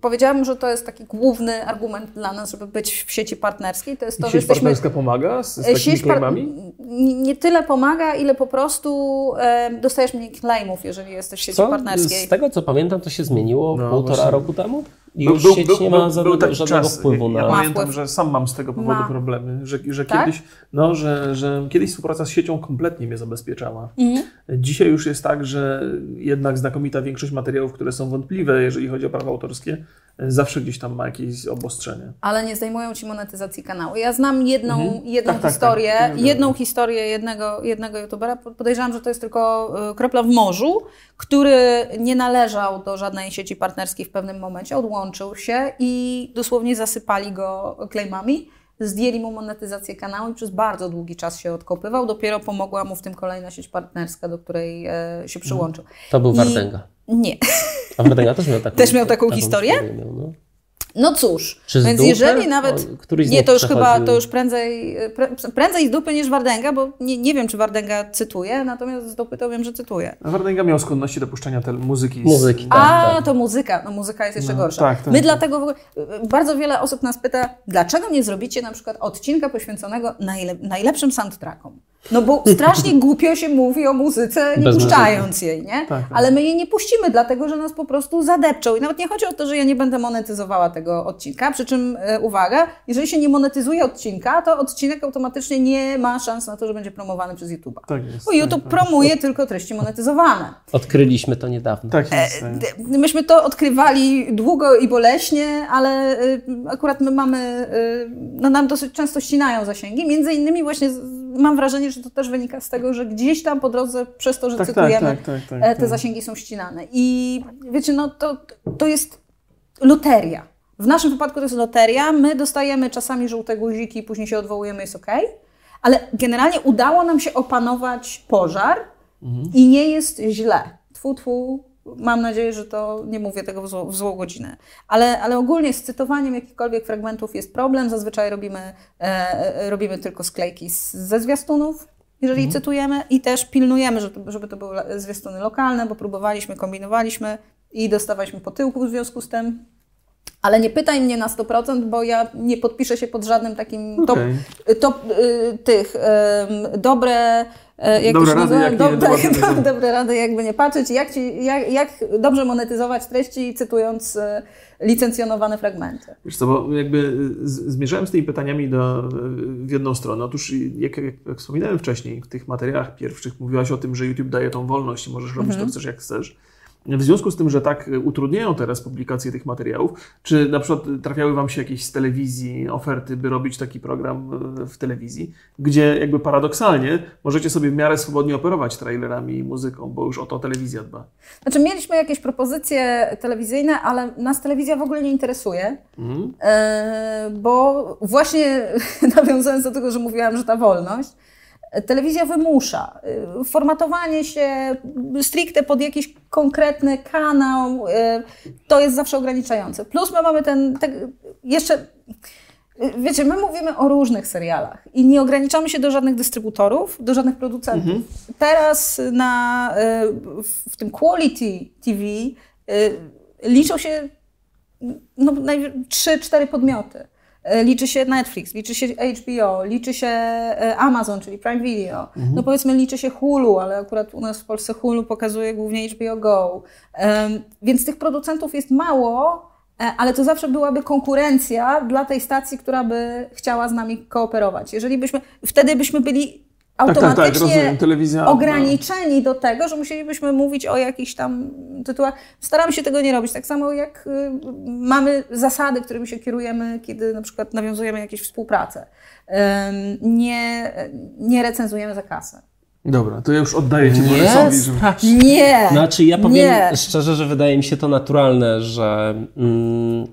powiedziałabym, że to jest taki główny argument dla nas, żeby być w sieci partnerskiej. To jest to, I że sieć jesteśmy... partnerska pomaga z, z takimi Sieć claimami? nie nie tyle pomaga, ile po prostu e, dostajesz mniej claimów, jeżeli jesteś w sieci Co? partnerskiej. Z tego co pamiętam, to się zmieniło No, półtora właśnie. roku temu? I Był- już był- sieć był- nie był- ma żadnego, był taki żadnego czas, wpływu ja, na... Ja pamiętam, wpływ. że sam mam z tego powodu Ma. problemy, że, że Tak? kiedyś, no, że, że kiedyś współpraca z siecią kompletnie mnie zabezpieczała. Mhm. Dzisiaj już jest tak, że jednak znakomita większość materiałów, które są wątpliwe, jeżeli chodzi o prawa autorskie, zawsze gdzieś tam ma jakieś obostrzenie. Ale nie zdejmują ci monetyzacji kanału. Ja znam jedną, Mhm. jedną Tak, tak, historię, tak. Nie jedną historię jednego, jednego youtubera. Podejrzewam, że to jest tylko y, kropla w morzu, który nie należał do żadnej sieci partnerskiej w pewnym momencie, odłączył się i dosłownie zasypali go claimami. Zdjęli mu monetyzację kanału i przez bardzo długi czas się odkopywał. Dopiero pomogła mu w tym kolejna sieć partnerska, do której e, się przyłączył. To był I- Wardęga. Nie. A Wardęga też miał taką, Też miał taką historię? miał, no. No cóż, Czy więc dupy? jeżeli nawet. Nie, to już chyba to już prędzej, prędzej z dupy niż Wardęga, bo nie, nie wiem, czy Wardęga cytuje, natomiast z dupy to wiem, że cytuje. A Wardęga miał skłonności do puszczania tel- muzyki. Z, Muzyki, tak. A, to muzyka. No muzyka jest jeszcze No, gorsza. tak, tak, My tak. dlatego w ogóle, bardzo wiele osób nas pyta, dlaczego nie zrobicie na przykład odcinka poświęconego najle, najlepszym soundtrackom? No bo strasznie głupio się mówi o muzyce, nie Bez puszczając jej, nie? Tak, tak. Ale my jej nie puścimy, dlatego że nas po prostu zadepczą. I nawet nie chodzi o to, że ja nie będę monetyzowała tego odcinka, przy czym e, uwaga, jeżeli się nie monetyzuje odcinka, to odcinek automatycznie nie ma szans na to, że będzie promowany przez YouTube'a. Tak jest. Bo YouTube tak, tak. promuje tylko treści monetyzowane. Odkryliśmy to niedawno. Tak jest. D- Myśmy to odkrywali długo i boleśnie, ale y, akurat my mamy, y, no nam dosyć często ścinają zasięgi. Między innymi właśnie z- mam wrażenie, że to też wynika z tego, że gdzieś tam po drodze przez to, że Tak, tak, cytujemy, tak, tak, tak, e, te tak. zasięgi są ścinane. I wiecie, no to, to jest loteria. W naszym wypadku to jest loteria. My dostajemy czasami żółte guziki i później się odwołujemy, jest ok. Ale generalnie udało nam się opanować pożar i nie jest źle. Tfu, tfu. Mam nadzieję, że to nie mówię tego w, zło, w złą godzinę. Ale, ale ogólnie z cytowaniem jakichkolwiek fragmentów jest problem. Zazwyczaj robimy, e, e, robimy tylko sklejki z, ze zwiastunów, jeżeli cytujemy, i też pilnujemy, żeby to, żeby to były zwiastuny lokalne, bo próbowaliśmy, kombinowaliśmy i dostawaliśmy po tyłku w związku z tym. Ale nie pytaj mnie na 100%, bo ja nie podpiszę się pod żadnym takim top, top y, tych ym, dobre. Y, Jak Dobre rady, jak nie tak, monetyzować. dobre rady, jakby nie patrzeć. Jak, ci, jak, jak dobrze monetyzować treści, cytując y, licencjonowane fragmenty. Wiesz co, bo jakby zmierzałem z tymi pytaniami do, w jedną stronę. Otóż, jak, jak, jak wspominałem wcześniej, w tych materiałach pierwszych mówiłaś o tym, że YouTube daje tą wolność i możesz robić to chcesz jak chcesz. W związku z tym, że tak utrudniają teraz publikację tych materiałów, czy na przykład trafiały Wam się jakieś z telewizji oferty, by robić taki program e, w telewizji, gdzie jakby paradoksalnie możecie sobie w miarę swobodnie operować trailerami i muzyką, bo już o to telewizja dba. Znaczy, mieliśmy jakieś propozycje telewizyjne, ale nas telewizja w ogóle nie interesuje, Mhm. e, bo właśnie nawiązując do tego, że mówiłam, że ta wolność, telewizja wymusza e, formatowanie się stricte pod jakiś konkretny kanał, e, to jest zawsze ograniczające. Plus my mamy ten, te, jeszcze Wiecie, my mówimy o różnych serialach i nie ograniczamy się do żadnych dystrybutorów, do żadnych producentów. Teraz na, y, w tym Quality TV y, liczą się no, naj- trzy, cztery podmioty. Y, Liczy się Netflix, liczy się HBO, liczy się y, Amazon, czyli Prime Video. No powiedzmy liczy się Hulu, ale akurat u nas w Polsce Hulu pokazuje głównie HBO Go. Więc tych producentów jest mało, e, ale to zawsze byłaby konkurencja dla tej stacji, która by chciała z nami kooperować. Jeżeli byśmy, wtedy byśmy byli tak, automatycznie rozumiem. Telewizja, no. ograniczeni do tego, że musielibyśmy mówić o jakichś tam tytułach. Staramy się tego nie robić. Tak samo jak y, mamy zasady, którymi się kierujemy, kiedy na przykład nawiązujemy jakieś współpracę. Nie, nie recenzujemy za kasę. Dobra, to ja już oddaję Ci Borysowi, żeby... Nie! Znaczy, ja powiem nie. szczerze, że wydaje mi się to naturalne, że mm,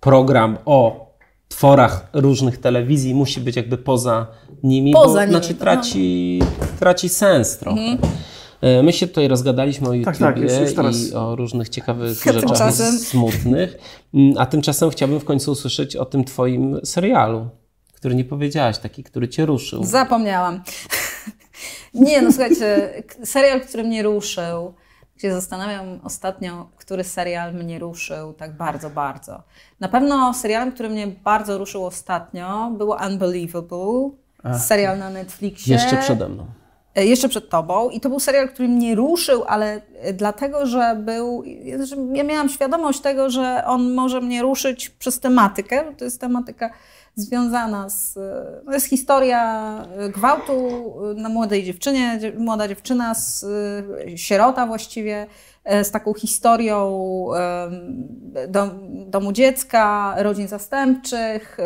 program o tworach różnych telewizji musi być jakby poza nimi, Poza bo nimi, znaczy no. traci, traci sens trochę. E, My się tutaj rozgadaliśmy o Tak, YouTubie tak, już- już teraz. i o różnych ciekawych A rzeczach tymczasem- smutnych, Mm, a tymczasem chciałbym w końcu usłyszeć o tym twoim serialu, który nie powiedziałaś, taki, który cię ruszył. Zapomniałam. nie, no słuchajcie, serial, który mnie ruszył, się zastanawiam ostatnio, który serial mnie ruszył tak bardzo, bardzo. Na pewno serialem, który mnie bardzo ruszył ostatnio, było Unbelievable. Serial na Netflixie. Jeszcze przede mną. E, jeszcze przed tobą. I to był serial, który mnie ruszył, ale e, dlatego, że był. Ja miałam świadomość tego, że on może mnie ruszyć przez tematykę. To jest tematyka związana z. To no, jest historia gwałtu na młodej dziewczynie. Młoda dziewczyna, z, sierota właściwie, e, z taką historią domu dziecka, rodzin zastępczych.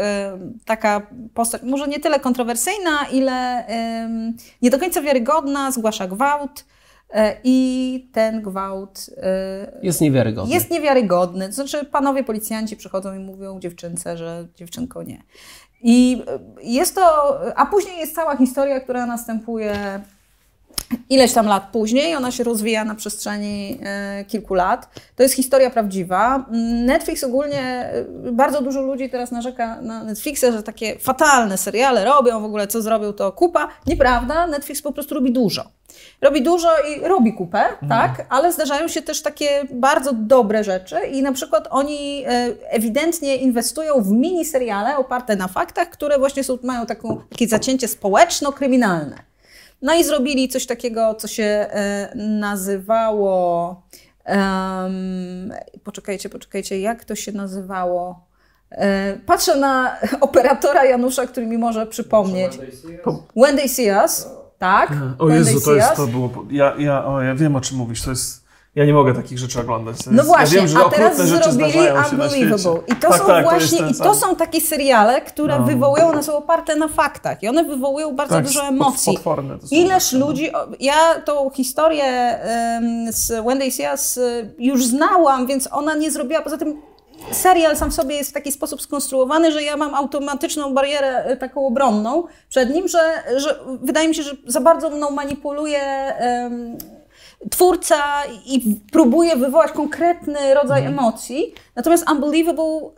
Taka postać, może nie tyle kontrowersyjna, ile nie do końca wiarygodna, zgłasza gwałt. E, I ten gwałt e, jest niewiarygodny. Jest niewiarygodny. To znaczy, panowie policjanci przychodzą i mówią dziewczynce, że dziewczynko nie. I jest to, a później jest cała historia, która następuje ileś tam lat później, ona się rozwija na przestrzeni e, kilku lat. To jest historia prawdziwa. Netflix ogólnie, e, bardzo dużo ludzi teraz narzeka na Netflixa, że takie fatalne seriale robią, w ogóle co zrobią to kupa. Nieprawda, Netflix po prostu robi dużo. Robi dużo i robi kupę, mhm. tak, ale zdarzają się też takie bardzo dobre rzeczy i na przykład oni e, ewidentnie inwestują w mini seriale oparte na faktach, które właśnie są, mają taką, takie zacięcie społeczno-kryminalne. No i zrobili coś takiego, co się e, nazywało. Um, poczekajcie, poczekajcie, jak to się nazywało? E, patrzę na operatora Janusza, który mi może przypomnieć. When They See Us. Tak. O Jezu, to jest to było. Ja, ja, o, ja wiem o czym mówisz. To jest ja nie mogę takich rzeczy oglądać. Jest, no właśnie, ja wiem, a teraz zrobili Unbelievable. I to tak, są tak, właśnie, to i to są takie seriale, które no. wywołują, one są oparte na faktach i one wywołują bardzo tak, dużo emocji. Potworne to są Ileż no. ludzi, ja tą historię um, z Wendy Sias już znałam, więc ona nie zrobiła, poza tym serial sam w sobie jest w taki sposób skonstruowany, że ja mam automatyczną barierę e, taką obronną przed nim, że, że wydaje mi się, że za bardzo mną manipuluje um, twórca i próbuje wywołać konkretny rodzaj mm. emocji. Natomiast Unbelievable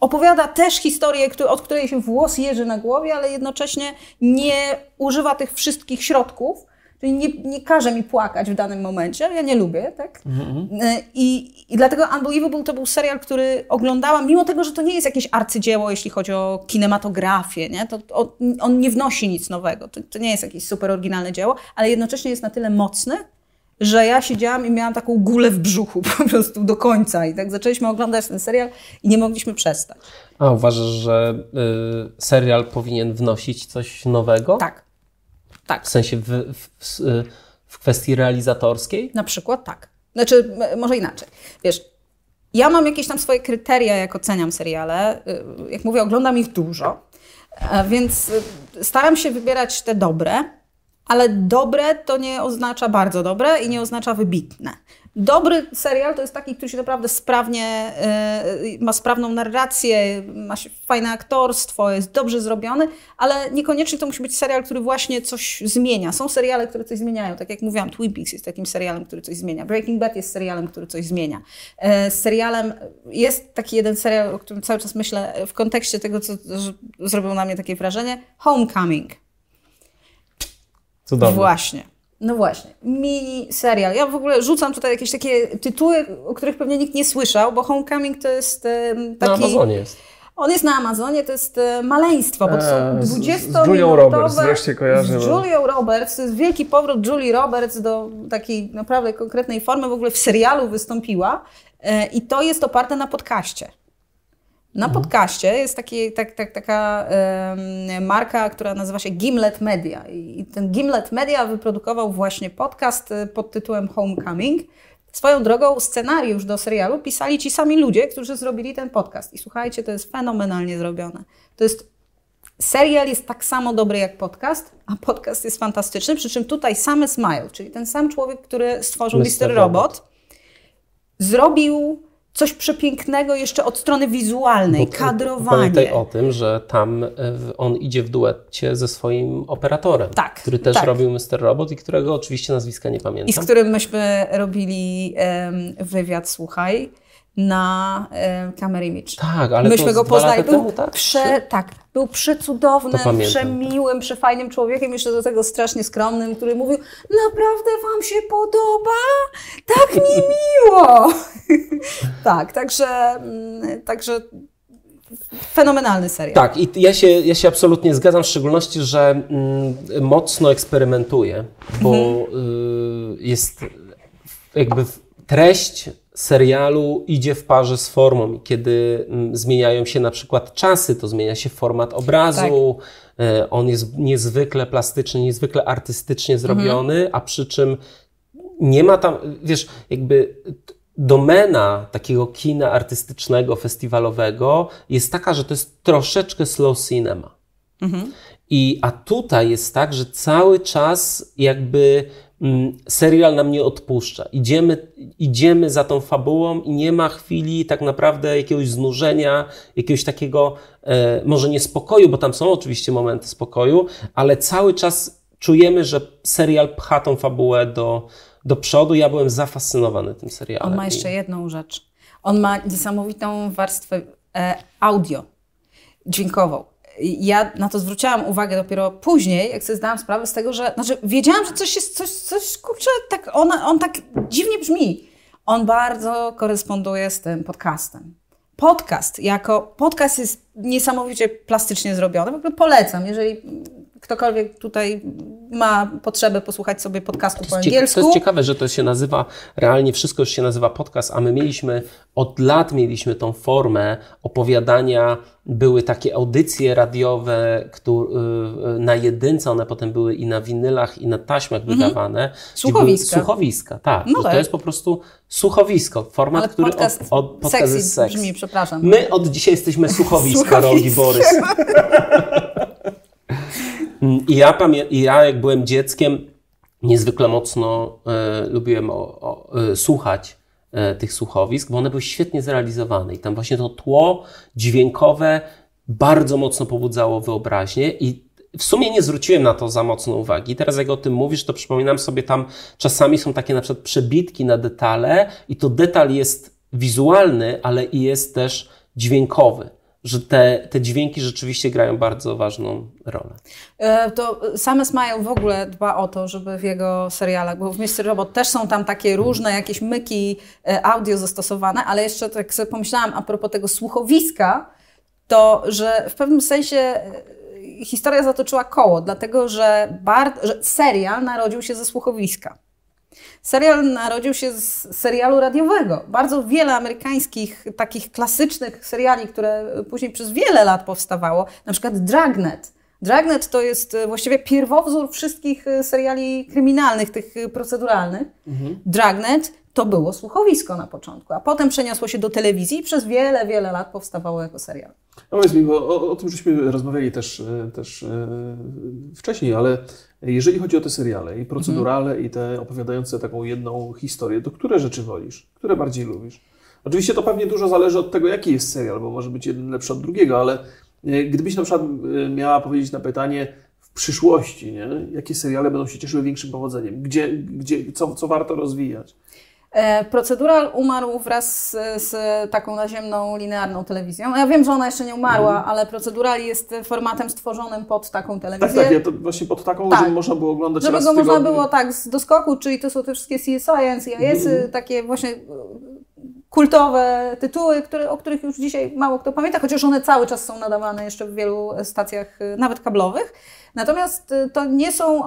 opowiada też historię, od której się włos jeży na głowie, ale jednocześnie nie używa tych wszystkich środków. Czyli nie, nie każe mi płakać w danym momencie. Ja nie lubię, tak? Mm-hmm. I, I dlatego Unbelievable to był serial, który oglądałam, mimo tego, że to nie jest jakieś arcydzieło, jeśli chodzi o kinematografię, nie? To, on, on nie wnosi nic nowego. To, to nie jest jakieś super oryginalne dzieło, ale jednocześnie jest na tyle mocny, że ja siedziałam i miałam taką gulę w brzuchu po prostu do końca. I tak zaczęliśmy oglądać ten serial i nie mogliśmy przestać. A uważasz, że y, serial powinien wnosić coś nowego? Tak. tak. W sensie w, w, w kwestii realizatorskiej? Na przykład tak. Znaczy, może inaczej. Wiesz, ja mam jakieś tam swoje kryteria, jak oceniam seriale. Y, jak mówię, oglądam ich dużo, więc y, staram się wybierać te dobre ale dobre to nie oznacza bardzo dobre i nie oznacza wybitne. Dobry serial to jest taki, który się naprawdę sprawnie, yy, ma sprawną narrację, ma fajne aktorstwo, jest dobrze zrobiony, ale niekoniecznie to musi być serial, który właśnie coś zmienia. Są seriale, które coś zmieniają. Tak jak mówiłam, Twin Peaks jest takim serialem, który coś zmienia. Breaking Bad jest serialem, który coś zmienia. Yy, serialem jest taki jeden serial, o którym cały czas myślę w kontekście tego, co zrobił na mnie takie wrażenie. Homecoming Cudowne. Właśnie. No właśnie, mini serial. Ja w ogóle rzucam tutaj jakieś takie tytuły, o których pewnie nikt nie słyszał, bo Homecoming to jest taki... Na Amazonie jest. On jest na Amazonie, to jest maleństwo, bo to są 20 Z, z Julią Roberts wreszcie kojarzę. Z Julią Roberts, to jest wielki powrót Julie Roberts do takiej naprawdę konkretnej formy, w ogóle w serialu wystąpiła e, i to jest oparte na podcaście. Na mhm. podcaście jest taki, tak, tak, taka um, marka, która nazywa się Gimlet Media. I ten Gimlet Media wyprodukował właśnie podcast y, pod tytułem Homecoming. Swoją drogą scenariusz do serialu pisali ci sami ludzie, którzy zrobili ten podcast. I słuchajcie, to jest fenomenalnie zrobione. To jest serial jest tak samo dobry jak podcast, a podcast jest fantastyczny, przy czym tutaj same Smile, czyli ten sam człowiek, który stworzył Mr. Robot, Robot zrobił coś przepięknego jeszcze od strony wizualnej, Bo, kadrowanie. Pamiętaj o tym, że tam e, on idzie w duecie ze swoim operatorem, tak, który też tak. robił Mr. Robot i którego oczywiście nazwiska nie pamiętam. I z którym myśmy robili um, wywiad, słuchaj. Na e, Camera Image. Tak, ale Myśmy to go poznali. Był temu, tak? Prze, tak, był przecudownym, przemiłym, przefajnym człowiekiem, jeszcze do tego strasznie skromnym, który mówił, naprawdę wam się podoba? Tak mi miło! tak, także, mm, także fenomenalny serial. Tak, i ja się, ja się absolutnie zgadzam, w szczególności, że mm, mocno eksperymentuje, bo y, jest jakby treść serialu idzie w parze z formą i kiedy mm, zmieniają się na przykład czasy, to zmienia się format obrazu, y, on jest niezwykle plastyczny, niezwykle artystycznie zrobiony, a przy czym nie ma tam, wiesz, jakby domena takiego kina artystycznego, festiwalowego jest taka, że to jest troszeczkę slow cinema. I, a tutaj jest tak, że cały czas jakby serial nam nie odpuszcza. Idziemy, idziemy za tą fabułą i nie ma chwili tak naprawdę jakiegoś znużenia, jakiegoś takiego e, może niespokoju, bo tam są oczywiście momenty spokoju, ale cały czas czujemy, że serial pcha tą fabułę do, do przodu. Ja byłem zafascynowany tym serialem. On ma jeszcze jedną rzecz. On ma niesamowitą warstwę e, audio, dźwiękową. Ja na to zwróciłam uwagę dopiero później, jak sobie zdałam sprawę z tego, że znaczy wiedziałam, że coś jest, coś, coś kurczę, tak on, on tak dziwnie brzmi. On bardzo koresponduje z tym podcastem. Podcast jako podcast jest niesamowicie plastycznie zrobiony. W ogóle polecam, jeżeli ktokolwiek tutaj ma potrzebę posłuchać sobie podcastu po To jest cie- angielsku. To jest ciekawe, że to się nazywa, realnie wszystko już się nazywa podcast, a my mieliśmy, od lat mieliśmy tą formę opowiadania, były takie audycje radiowe które, na jedynce, one potem były i na winylach, i na taśmach wydawane. gdzie były Słuchowiska. Słuchowiska, tak. No to, tak. to jest po prostu słuchowisko, format, Ale który podcast, od, od podcast sexy seks. brzmi, przepraszam. My od dzisiaj jesteśmy słuchowiska, Słuchowiska. Rogi Borys. Mm, I ja, pamię- ja jak byłem dzieckiem, niezwykle mocno e, lubiłem o, o, e, słuchać e, tych słuchowisk, bo one były świetnie zrealizowane i tam właśnie to tło dźwiękowe bardzo mocno pobudzało wyobraźnię i w sumie nie zwróciłem na to za mocno uwagi. Teraz jak o tym mówisz, to przypominam sobie tam czasami są takie na przykład przebitki na detale i to detal jest wizualny, ale i jest też dźwiękowy, że te, te dźwięki rzeczywiście grają bardzo ważną rolę. E, To Sam Smile w ogóle dba o to, żeby w jego serialach, bo w Mr. Robot też są tam takie różne jakieś myki e, audio zastosowane, ale jeszcze tak sobie pomyślałam a propos tego słuchowiska, to że w pewnym sensie e, historia zatoczyła koło, dlatego że, bar, że serial narodził się ze słuchowiska. Serial narodził się z serialu radiowego. Bardzo wiele amerykańskich takich klasycznych seriali, które później przez wiele lat powstawało, na przykład Dragnet. Dragnet to jest e, właściwie pierwowzór wszystkich e, seriali kryminalnych, tych e, proceduralnych. Dragnet to było słuchowisko na początku, a potem przeniosło się do telewizji i przez wiele, wiele lat powstawało jako serial. No powiedz mi, bo o, o tym żeśmy rozmawiali też, też wcześniej, ale jeżeli chodzi o te seriale i procedurale i te opowiadające taką jedną historię, to które rzeczy wolisz? Które bardziej lubisz? Oczywiście to pewnie dużo zależy od tego, jaki jest serial, bo może być jeden lepszy od drugiego, ale e, gdybyś na przykład e, miała powiedzieć na pytanie w przyszłości, nie? jakie seriale będą się cieszyły większym powodzeniem? Gdzie, gdzie, co, co warto rozwijać? E, Procedural umarł wraz z, z taką naziemną, linearną telewizją. Ja wiem, że ona jeszcze nie umarła, ale Procedural jest formatem stworzonym pod taką Tak, telewizję. tak, ja to właśnie pod taką, Tak. żeby można było oglądać Żeby go można było tak z doskoku, czyli to są te wszystkie CSI, NCIS, Mhm. takie właśnie y, kultowe tytuły, które, o których już dzisiaj mało kto pamięta, chociaż one cały czas są nadawane jeszcze w wielu stacjach, y, nawet kablowych. Natomiast to nie są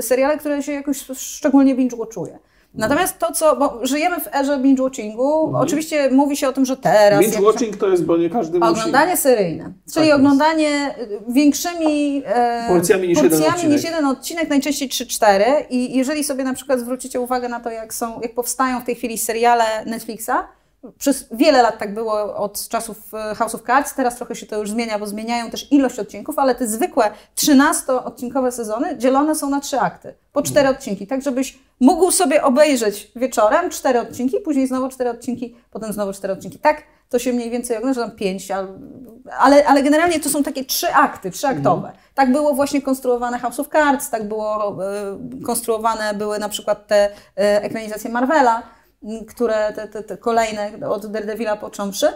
seriale, które się jakoś szczególnie binge-watchuje. Natomiast to, co, bo żyjemy w erze binge-watchingu, oczywiście mówi się o tym, że teraz... Binge jak- watching to jest, bo nie każdy musi... Oglądanie seryjne, czyli jest. oglądanie y, większymi e, Porcjami niż jeden porcjami odcinek. niż jeden odcinek, najczęściej 3-4. I jeżeli sobie na przykład zwrócicie uwagę na to, jak, są, jak powstają w tej chwili seriale Netflixa, przez wiele lat tak było od czasów e, House of Cards, teraz trochę się to już zmienia, bo zmieniają też ilość odcinków, ale te zwykłe 13-odcinkowe sezony dzielone są na trzy akty, po cztery odcinki, tak żebyś mógł sobie obejrzeć wieczorem cztery odcinki, później znowu cztery odcinki, potem znowu cztery odcinki. Tak to się mniej więcej ogląda, tam pięć, al- ale, ale generalnie to są takie trzy akty, trzyaktowe. Tak było właśnie konstruowane House of Cards, tak było e, konstruowane były na przykład te e, ekranizacje Marvela. Które te, te, te kolejne od Daredevila począwszy.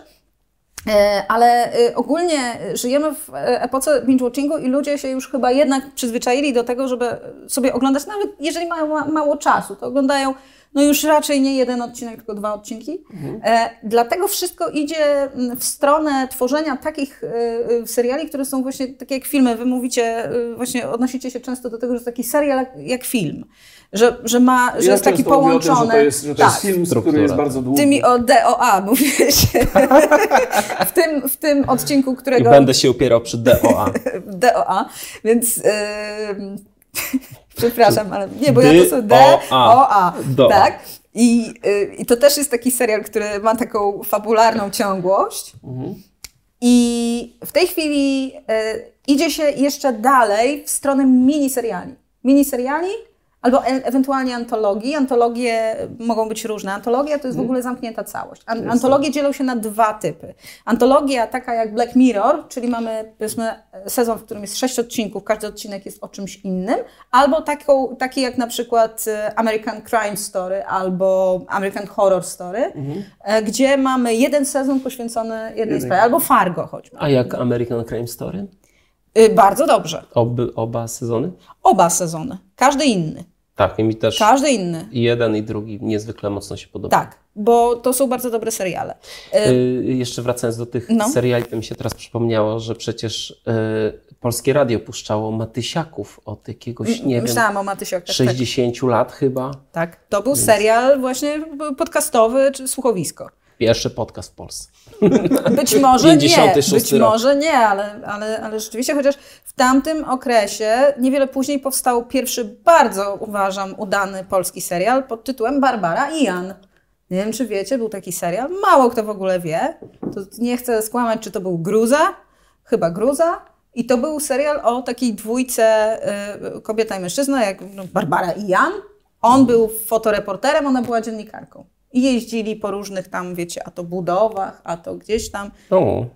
E, ale e, ogólnie żyjemy w epoce binge-watchingu i ludzie się już chyba jednak przyzwyczaili do tego, żeby sobie oglądać, nawet jeżeli mają mało czasu, to oglądają no już raczej nie jeden odcinek, tylko dwa odcinki. Mhm. E, dlatego wszystko idzie w stronę tworzenia takich e, seriali, które są właśnie takie jak filmy. Wy mówicie, e, właśnie odnosicie się często do tego, że taki serial jak film. Że, że, ma, że ja jest taki połączony. Tym, że to jest, że to tak. jest film, Struktura. który jest bardzo długi. Ty mi o DOA mówiłeś. w, tym, w tym odcinku, którego... I będę się upierał przy DOA. DOA, więc... Yy... Przepraszam, ale nie, bo ja to są D, O, A. Tak? I, y, I to też jest taki serial, który ma taką fabularną ciągłość. Mhm. I w tej chwili y, idzie się jeszcze dalej w stronę miniseriali. Miniseriali, Albo e ewentualnie antologii. Antologie mogą być różne. Antologia to jest w mhm. ogóle zamknięta całość. An antologie dzielą się na dwa typy. Antologia taka jak Black Mirror, czyli mamy powiedzmy sezon, w którym jest sześć odcinków, każdy odcinek jest o czymś innym, albo taką, taki jak na przykład e, American Crime Story albo American Horror Story, mhm. E, gdzie mamy jeden sezon poświęcony jednej sprawie, albo Fargo choćby. A jak American Crime Story? Y, bardzo dobrze. Oby, oba sezony? Oba sezony. Każdy inny. Tak, i mi też. Każdy inny. I jeden, i drugi niezwykle mocno się podoba. Tak, bo to są bardzo dobre seriale. Y, jeszcze wracając do tych no. seriali, to mi się teraz przypomniało, że przecież y, Polskie Radio puszczało Matysiaków od jakiegoś, nie Myślałam wiem, o Matysiakach, 60 tak. lat chyba. Tak, to był Więc... serial właśnie podcastowy, czy słuchowisko. Pierwszy podcast w Polsce. Być może nie, być rok. może nie, ale, ale, ale rzeczywiście, chociaż w tamtym okresie, niewiele później powstał pierwszy bardzo, uważam, udany polski serial pod tytułem Barbara i Jan. Nie wiem, czy wiecie, był taki serial. Mało kto w ogóle wie. To nie chcę skłamać, czy to był Gruza. Chyba Gruza. I to był serial o takiej dwójce y, kobieta i mężczyzna, jak no, Barbara i Jan. On był fotoreporterem, ona była dziennikarką. I jeździli po różnych tam, wiecie, a to budowach, a to gdzieś tam. O.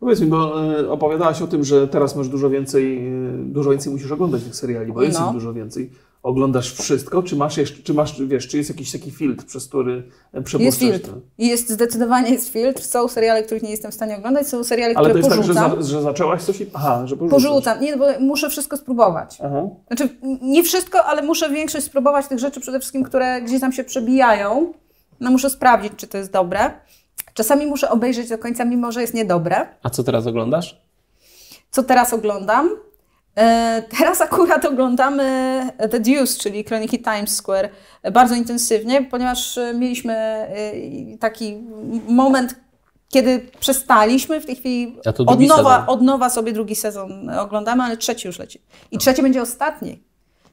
Powiedz mi, bo e, opowiadałaś o tym, że teraz masz dużo więcej, e, dużo więcej musisz oglądać tych seriali, bo jest no. ich dużo więcej. Oglądasz wszystko, czy masz jeszcze, czy masz, wiesz, czy jest jakiś taki filtr, przez który e, przepuszczasz? Jest filtr. Jest, zdecydowanie jest filtr. Są seriale, których nie jestem w stanie oglądać, są seriale, Ale które porzucam. Ale to jest tak, że, za, że zaczęłaś coś i... Aha, że porzucasz. Porzucam. Nie, bo muszę wszystko spróbować. Aha. Znaczy, nie wszystko, ale muszę większość spróbować tych rzeczy przede wszystkim, które gdzieś tam się przebijają no muszę sprawdzić, czy to jest dobre. Czasami muszę obejrzeć do końca, mimo że jest niedobre. A co teraz oglądasz? Co teraz oglądam? E, teraz akurat oglądamy The Deuce, czyli Kroniki Times Square, bardzo intensywnie, ponieważ mieliśmy e, taki moment, kiedy przestaliśmy, w tej chwili od nowa, od nowa sobie drugi sezon oglądamy, ale trzeci już leci. I trzeci będzie ostatni.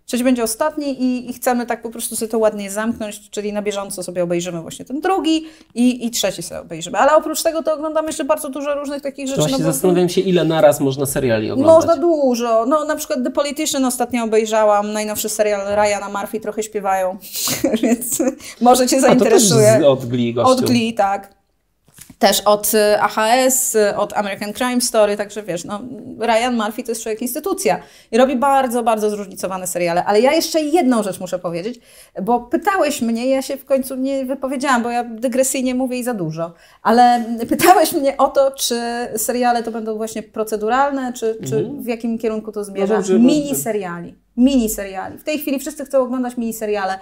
Trzeci będzie ostatni i, i, chcemy tak po prostu sobie to ładnie zamknąć, czyli na bieżąco sobie obejrzymy właśnie ten drugi i, i trzeci sobie obejrzymy. Ale oprócz tego to oglądamy jeszcze bardzo dużo różnych takich rzeczy. Właśnie no zastanawiam się, ile naraz można seriali oglądać. Można dużo. No na przykład The Politician ostatnio obejrzałam, najnowszy serial Ryana Murphy, trochę śpiewają, więc może Cię zainteresuje. A to też od Glee gościu. Od Glee, tak też od y, AHS, y, od American Crime Story, także wiesz, no, Ryan Murphy to jest człowiek instytucja i robi bardzo, bardzo zróżnicowane seriale. Ale ja jeszcze jedną rzecz muszę powiedzieć, bo pytałeś mnie, ja się w końcu nie wypowiedziałam, bo ja dygresyjnie mówię i za dużo, ale pytałeś mnie o to, czy seriale to będą właśnie proceduralne, czy, czy mhm. w jakim kierunku to zmierza. No mini seriali. Mini seriali. W tej chwili wszyscy chcą oglądać mini seriale.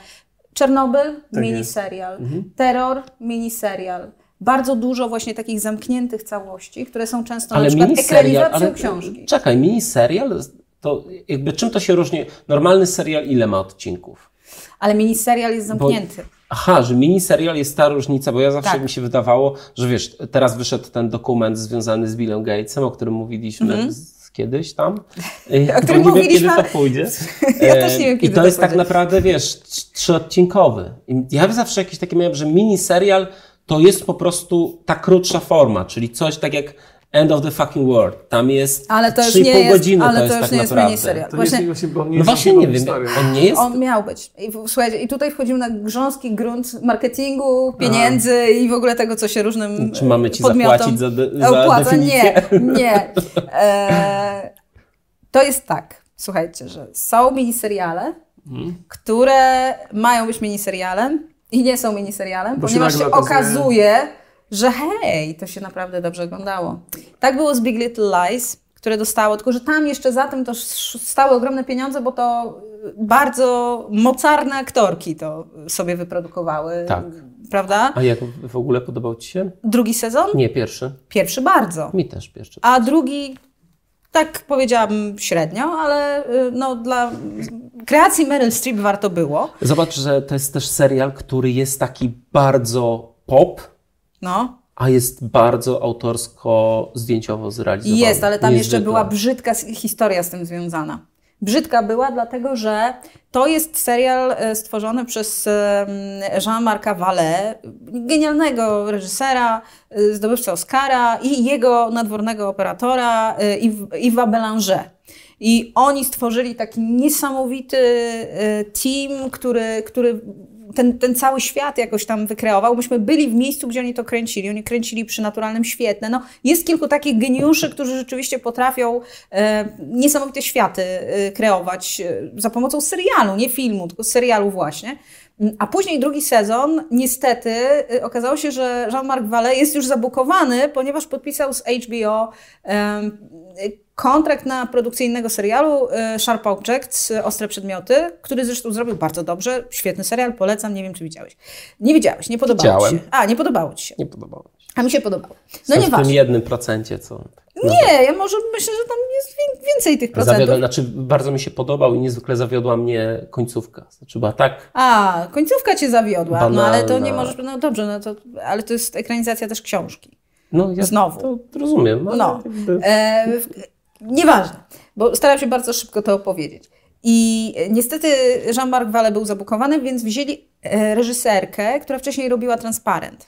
Czernobyl, tak mini serial. Mhm. Terror, mini serial bardzo dużo właśnie takich zamkniętych całości, które są często ale na przykład ekranizacją ale, książki. Czekaj, miniserial, to jakby czym to się różni? Normalny serial ile ma odcinków? Ale miniserial jest zamknięty. Bo, aha, że miniserial jest ta różnica, bo ja zawsze tak. mi się wydawało, że wiesz, teraz wyszedł ten dokument związany z Billem Gatesem, o którym mówiliśmy mm -hmm kiedyś tam. O którym nie wiem, kiedy to pójdzie. ja też nie wiem, kiedy I to, to jest tak naprawdę, wiesz, trzyodcinkowy. Ja zawsze jakieś takie miałem, że miniserial to jest po prostu ta krótsza forma, czyli coś tak jak End of the fucking world. Tam jest ale to już nie jest, godziny, ale to, to jest tak już nie jest Serial. To właśnie, jest, bo nie no właśnie nie wiem, on nie jest... On miał być. I, słuchajcie, i tutaj wchodzimy na grząski grunt marketingu, pieniędzy Aha. i w ogóle tego, co się różnym Czy mamy ci zapłacić za, de, za opłaca? Nie, nie. E, to jest tak, słuchajcie, że są miniseriale, hmm. które mają być miniserialem, i nie są miniserialem, Bo ponieważ się, się okazuje, że hej, to się naprawdę dobrze oglądało. Tak było z Big Little Lies, które dostało, tylko że tam jeszcze za tym to stały ogromne pieniądze, bo to bardzo mocarne aktorki to sobie wyprodukowały. Tak. Prawda? A jak w ogóle podobał Ci się? Drugi sezon? Nie, pierwszy. Pierwszy bardzo. Mi też pierwszy. A drugi, tak powiedziałabym średnio, ale y, no, dla kreacji Meryl Streep warto było. Zobacz, że to jest też serial, który jest taki bardzo pop. No a jest bardzo autorsko-zdjęciowo zrealizowany. Jest, ale tam jeszcze była brzydka historia z tym związana. Brzydka była, dlatego że to jest serial e, stworzony przez Jean-Marca Vallée, genialnego reżysera, e, zdobywcę Oscara i jego nadwornego operatora e, Yves Belanger. I oni stworzyli taki niesamowity team, który, który ten, ten cały świat jakoś tam wykreował. Myśmy byli w miejscu, gdzie oni to kręcili. Oni kręcili przy naturalnym świetle. No, jest kilku takich geniuszy, którzy rzeczywiście potrafią e, niesamowite światy e, kreować e, za pomocą serialu, nie filmu, tylko serialu właśnie. A później drugi sezon, niestety, e, okazało się, że Jean-Marc Vallée jest już zabukowany, ponieważ podpisał z HBO kontrakt na produkcję innego serialu e, Sharp Objects, Ostre Przedmioty, który zresztą zrobił bardzo dobrze. Świetny serial, polecam, nie wiem czy widziałeś. Nie widziałeś, nie podobało Widziałem. Ci się. A, nie podobało Ci się. Nie podobało. A mi się podobało. No nie w tym jednym procencie, co... No nie, tak. ja może myślę, że tam jest więcej tych procentów. Zawiodła, znaczy bardzo mi się podobał i niezwykle zawiodła mnie końcówka. Znaczy była tak... A, końcówka Cię zawiodła, banalna. no ale to nie możesz... No dobrze, no to, ale to jest ekranizacja też książki. No, ja Znowu. To rozumiem. No. Jakby... E, Nieważne, bo staram się bardzo szybko to opowiedzieć. I niestety Jean-Marc Vallée był zabukowany, więc wzięli e, reżyserkę, która wcześniej robiła transparent.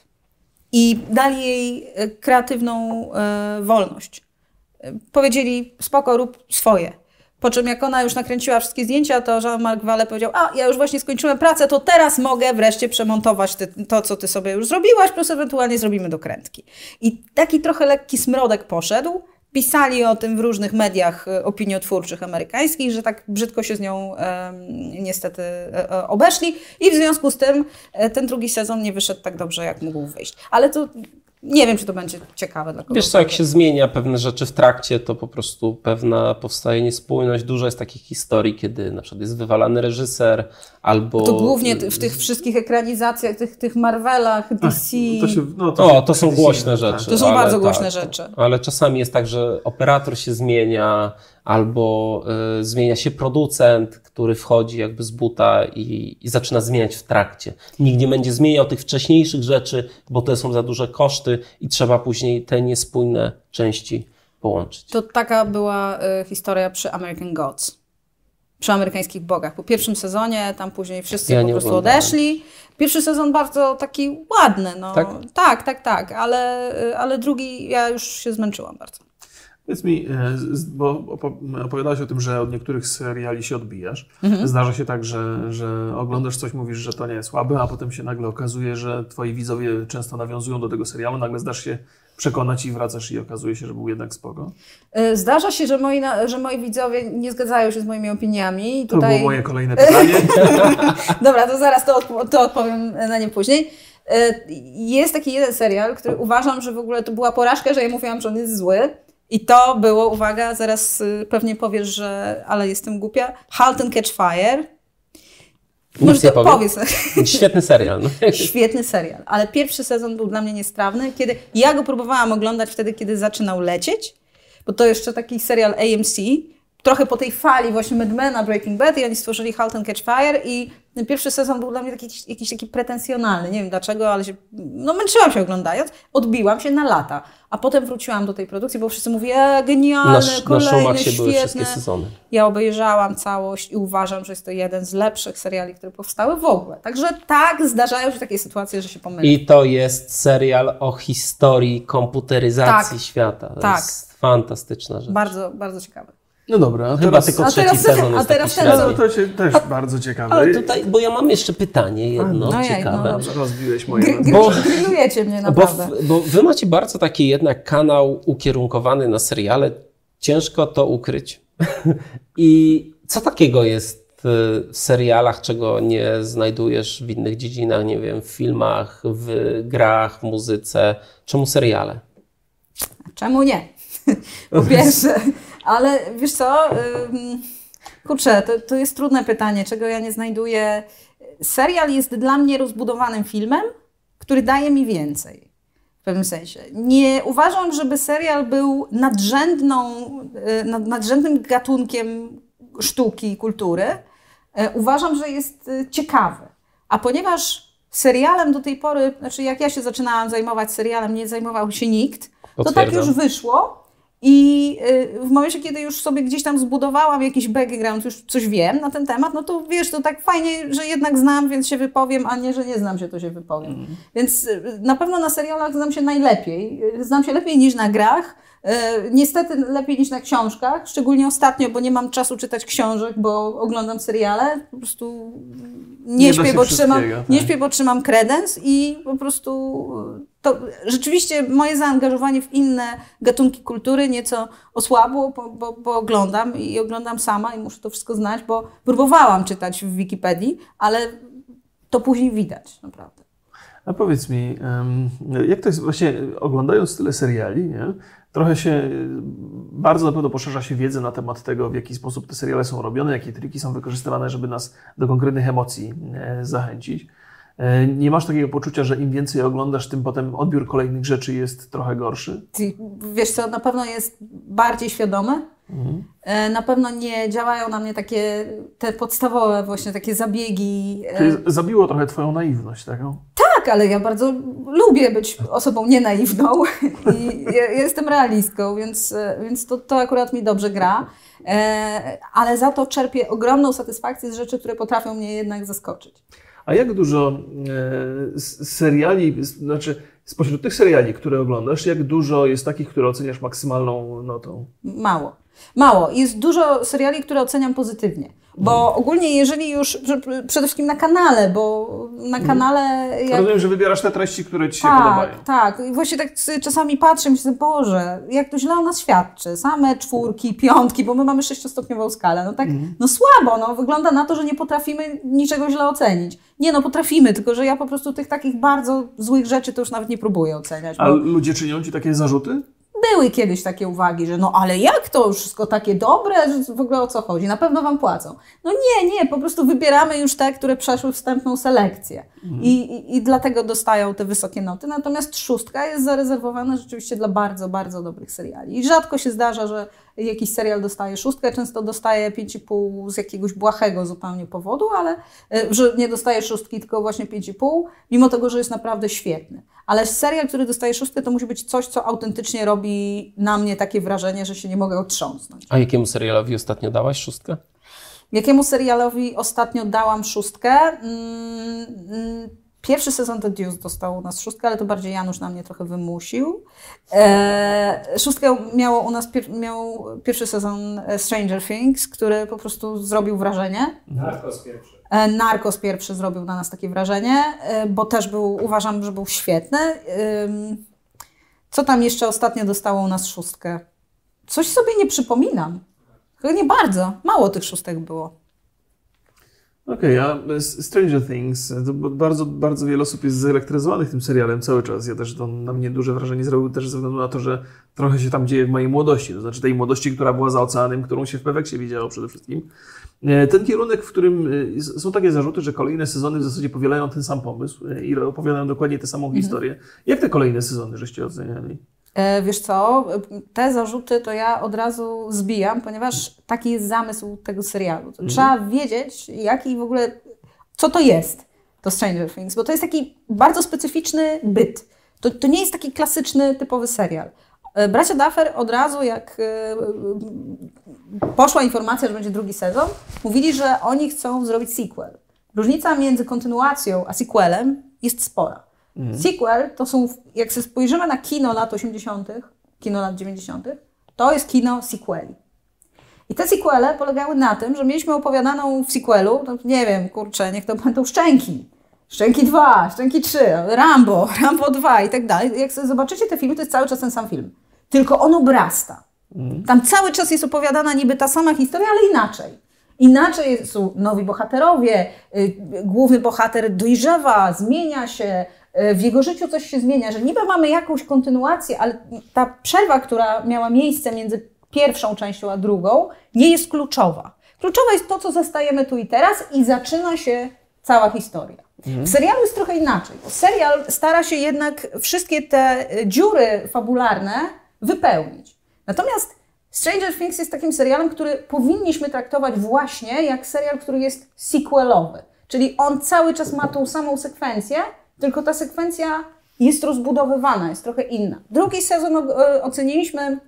I dali jej e, kreatywną e, wolność. Powiedzieli, spoko, rób swoje. Po czym jak ona już nakręciła wszystkie zdjęcia, to Jean-Marc Vallée powiedział, a ja już właśnie skończyłem pracę, to teraz mogę wreszcie przemontować ty, to, co ty sobie już zrobiłaś, plus ewentualnie zrobimy dokrętki. I taki trochę lekki smrodek poszedł, pisali o tym w różnych mediach e, opiniotwórczych amerykańskich, że tak brzydko się z nią e, niestety e, obeszli i w związku z tym e, ten drugi sezon nie wyszedł tak dobrze, jak mógł wyjść. Ale to nie wiem, czy to będzie ciekawe dla kogoś. Wiesz co, jak się zmienia pewne rzeczy w trakcie, to po prostu pewna powstaje niespójność. Dużo jest takich historii, kiedy na przykład jest wywalany reżyser, albo... To głównie w tych wszystkich ekranizacjach, tych, tych Marvelach, DC... to się, no, to, o, to są głośne rzeczy. To są bardzo głośne tak, rzeczy. Ale czasami jest tak, że operator się zmienia, albo y, zmienia się producent, który wchodzi jakby z buta i, i, zaczyna zmieniać w trakcie. Nikt nie będzie zmieniał tych wcześniejszych rzeczy, bo to są za duże koszty i trzeba później te niespójne części połączyć. To taka była y, historia przy American Gods. Przy amerykańskich bogach. Po pierwszym sezonie tam później wszyscy ja po prostu oglądałem. odeszli. Pierwszy sezon bardzo taki ładny. No. Tak? tak, tak, tak, ale, y, ale drugi ja już się zmęczyłam bardzo. Powiedz mi, e, bo opowiadałeś o tym, że od niektórych seriali się odbijasz. Mhm. Zdarza się tak, że, że oglądasz coś, mówisz, że to nie jest słabe, a potem się nagle okazuje, że twoi widzowie często nawiązują do tego serialu, nagle zdasz się przekonać i wracasz i okazuje się, że był jednak spoko. E, zdarza się, że moi, że moi widzowie nie zgadzają się z moimi opiniami. Tutaj... To było moje kolejne pytanie. Dobra, to zaraz to, odp to odpowiem na nie później. E, jest taki jeden serial, który uważam, że w ogóle to była porażka, że ja mówiłam, że on jest zły i to było, uwaga, zaraz y, pewnie powiesz, że ale jestem głupia, Halt and Catch Fire. Może to powiedz. Świetny serial. No. Świetny serial, ale pierwszy sezon był dla mnie niestrawny, kiedy ja go próbowałam oglądać wtedy, kiedy zaczynał lecieć, bo to jeszcze taki serial AMC, trochę po tej fali właśnie Madmana, Breaking Bad i oni stworzyli Halt and Catch Fire i ten pierwszy sezon był dla mnie taki, jakiś taki pretensjonalny. Nie wiem dlaczego, ale się, no męczyłam się oglądając. Odbiłam się na lata. A potem wróciłam do tej produkcji, bo wszyscy mówią, e, genialne, na, kolejne, na świetne. były wszystkie sezony. Ja obejrzałam całość i uważam, że jest to jeden z lepszych seriali, które powstały w ogóle. Także tak, zdarzają się takie sytuacje, że się pomyliłem. I to jest serial o historii komputeryzacji tak, świata. To tak. jest fantastyczna rzecz. Bardzo, bardzo ciekawe. No dobra, a Chyba tylko trzeci teraz, sezon a teraz ten no, to się też a, bardzo ciekawe. Ale tutaj, bo ja mam jeszcze pytanie jedno no ciekawe. No, rozbiłeś moje Gr bo, Grillujecie mnie naprawdę. Bo, bo wy macie bardzo taki jednak kanał ukierunkowany na seriale. Ciężko to ukryć. I co takiego jest w serialach, czego nie znajdujesz w innych dziedzinach, nie wiem, w filmach, w grach, w muzyce. Czemu seriale? Czemu nie? po pierwsze, ale wiesz co, kurczę, to, to jest trudne pytanie, czego ja nie znajduję. Serial jest dla mnie rozbudowanym filmem, który daje mi więcej. W pewnym sensie. Nie uważam, żeby serial był nadrzędną, y, nadrzędnym gatunkiem sztuki, kultury. Y, uważam, że jest y, ciekawy. A ponieważ serialem do tej pory, znaczy jak ja się zaczynałam zajmować serialem, nie zajmował się nikt, to tak już wyszło, i y, w momencie, kiedy już sobie gdzieś tam zbudowałam jakiś background, już coś wiem na ten temat, no to wiesz, to tak fajnie, że jednak znam, więc się wypowiem, a nie, że nie znam się, to się wypowiem. Mm. Więc y, na pewno na serialach znam się najlepiej. Znam się lepiej niż na grach. Y, niestety lepiej niż na książkach, szczególnie ostatnio, bo nie mam czasu czytać książek, bo oglądam seriale. Po prostu nie, nie śpię, bo trzymam, tak. nie śpię, bo trzymam kredens i po prostu to rzeczywiście moje zaangażowanie w inne gatunki kultury nieco osłabło, bo, bo, bo, oglądam i oglądam sama i muszę to wszystko znać, bo próbowałam czytać w Wikipedii, ale to później widać naprawdę. A powiedz mi, jak to jest właśnie, oglądając tyle seriali, nie? trochę się, bardzo na pewno poszerza się wiedza na temat tego, w jaki sposób te seriale są robione, jakie triki są wykorzystywane, żeby nas do konkretnych emocji e, zachęcić. E, nie masz takiego poczucia, że im więcej oglądasz, tym potem odbiór kolejnych rzeczy jest trochę gorszy? Wiesz co, na pewno jest bardziej świadomy. Mhm. E, na pewno nie działają na mnie takie te podstawowe właśnie takie zabiegi. E, Czyli zabiło trochę twoją naiwność, tak? Tak, ale ja bardzo lubię być osobą nienaiwną i ja jestem realistką, więc, więc to, to akurat mi dobrze gra. Ale za to czerpię ogromną satysfakcję z rzeczy, które potrafią mnie jednak zaskoczyć. A jak dużo e, seriali, znaczy spośród tych seriali, które oglądasz, jak dużo jest takich, które oceniasz maksymalną notą? Mało. Mało. Jest dużo seriali, które oceniam pozytywnie. Bo ogólnie, jeżeli już, przede wszystkim na kanale, bo na mhm. kanale. Jak... Rozumiem, że wybierasz te treści, które ci się tak, podobają. Tak, i właśnie tak czasami patrzę i myślę, Boże, jak to źle o nas świadczy. Same czwórki, piątki, bo my mamy sześciostopniową skalę. No tak, mhm. no słabo, no wygląda na to, że nie potrafimy niczego źle ocenić. Nie, no potrafimy, tylko że ja po prostu tych takich bardzo złych rzeczy to już nawet nie próbuję oceniać. A ludzie czynią ci takie zarzuty? Były kiedyś takie uwagi, że no ale jak to wszystko takie dobre, że w ogóle o co chodzi? Na pewno wam płacą. No nie, nie, po prostu wybieramy już te, które przeszły wstępną selekcję. Mhm. I, i, I dlatego dostają te wysokie noty. Natomiast szóstka jest zarezerwowana rzeczywiście dla bardzo, bardzo dobrych seriali. I rzadko się zdarza, że jakiś serial dostaje szóstkę, często dostaje 5,5 z jakiegoś błahego zupełnie powodu, ale e, że nie dostaje szóstki, tylko właśnie 5,5, mimo tego, że jest naprawdę świetny. Ale serial, który dostaje szóstkę, to musi być coś, co autentycznie robi na mnie takie wrażenie, że się nie mogę otrząsnąć. A jakiemu serialowi ostatnio dałaś szóstkę? Jakiemu serialowi ostatnio dałam szóstkę? Mm, mm Pierwszy sezon The Deuce dostał u nas szóstkę, ale to bardziej Janusz na mnie trochę wymusił. E, szóstkę miało u nas pier miał pierwszy sezon e, Stranger Things, który po prostu zrobił wrażenie. Narcos pierwszy. E, Narcos pierwszy zrobił na nas takie wrażenie, e, bo też był, uważam, że był świetny. E, co tam jeszcze ostatnio dostało u nas szóstkę? Coś sobie nie przypominam. Chyba nie bardzo. Mało tych szóstek było. Okej, okay, a Stranger Things, bardzo, bardzo wiele osób jest zelektryzowanych tym serialem cały czas. Ja też to na mnie duże wrażenie zrobił też ze względu na to, że trochę się tam dzieje w mojej młodości, to znaczy tej młodości, która była za oceanem, którą się w Peweksie widziało przede wszystkim. E, ten kierunek, w którym e, są takie zarzuty, że kolejne sezony w zasadzie powielają ten sam pomysł e, i opowiadają dokładnie tę samą mhm. historię. Jak te kolejne sezony żeście oceniali? E, wiesz co, te zarzuty to ja od razu zbijam, ponieważ taki jest zamysł tego serialu. Mhm. Trzeba wiedzieć, jaki w ogóle, co to jest, to Stranger Things, bo to jest taki bardzo specyficzny byt. To, to nie jest taki klasyczny, typowy serial. E, bracia Duffer od razu, jak e, poszła informacja, że będzie drugi sezon, mówili, że oni chcą zrobić sequel. Różnica między kontynuacją a sequelem jest spora. Mhm. Sequel to są, jak się spojrzymy na kino lat 80., kino lat 90., to jest kino sequeli. I te sequele polegały na tym, że mieliśmy opowiadaną w sequelu, no nie wiem, kurczę, niech to będą Szczęki. Szczęki 2, Szczęki 3, Rambo, Rambo 2 i tak dalej. Jak sobie zobaczycie te filmy, to jest cały czas ten sam film. Tylko on obrasta. Mhm. Tam cały czas jest opowiadana niby ta sama historia, ale inaczej. Inaczej są nowi bohaterowie, y, główny bohater dojrzewa, zmienia się, w jego życiu coś się zmienia, że niby mamy jakąś kontynuację, ale ta przerwa, która miała miejsce między pierwszą częścią a drugą, nie jest kluczowa. Kluczowe jest to, co zostajemy tu i teraz i zaczyna się cała historia. W serialu jest trochę inaczej, bo serial stara się jednak wszystkie te y, dziury fabularne wypełnić. Natomiast Stranger Things jest takim serialem, który powinniśmy traktować właśnie jak serial, który jest sequelowy. Czyli on cały czas ma tą samą sekwencję, tylko ta sekwencja jest rozbudowywana, jest trochę inna. Drugi sezon y, oceniliśmy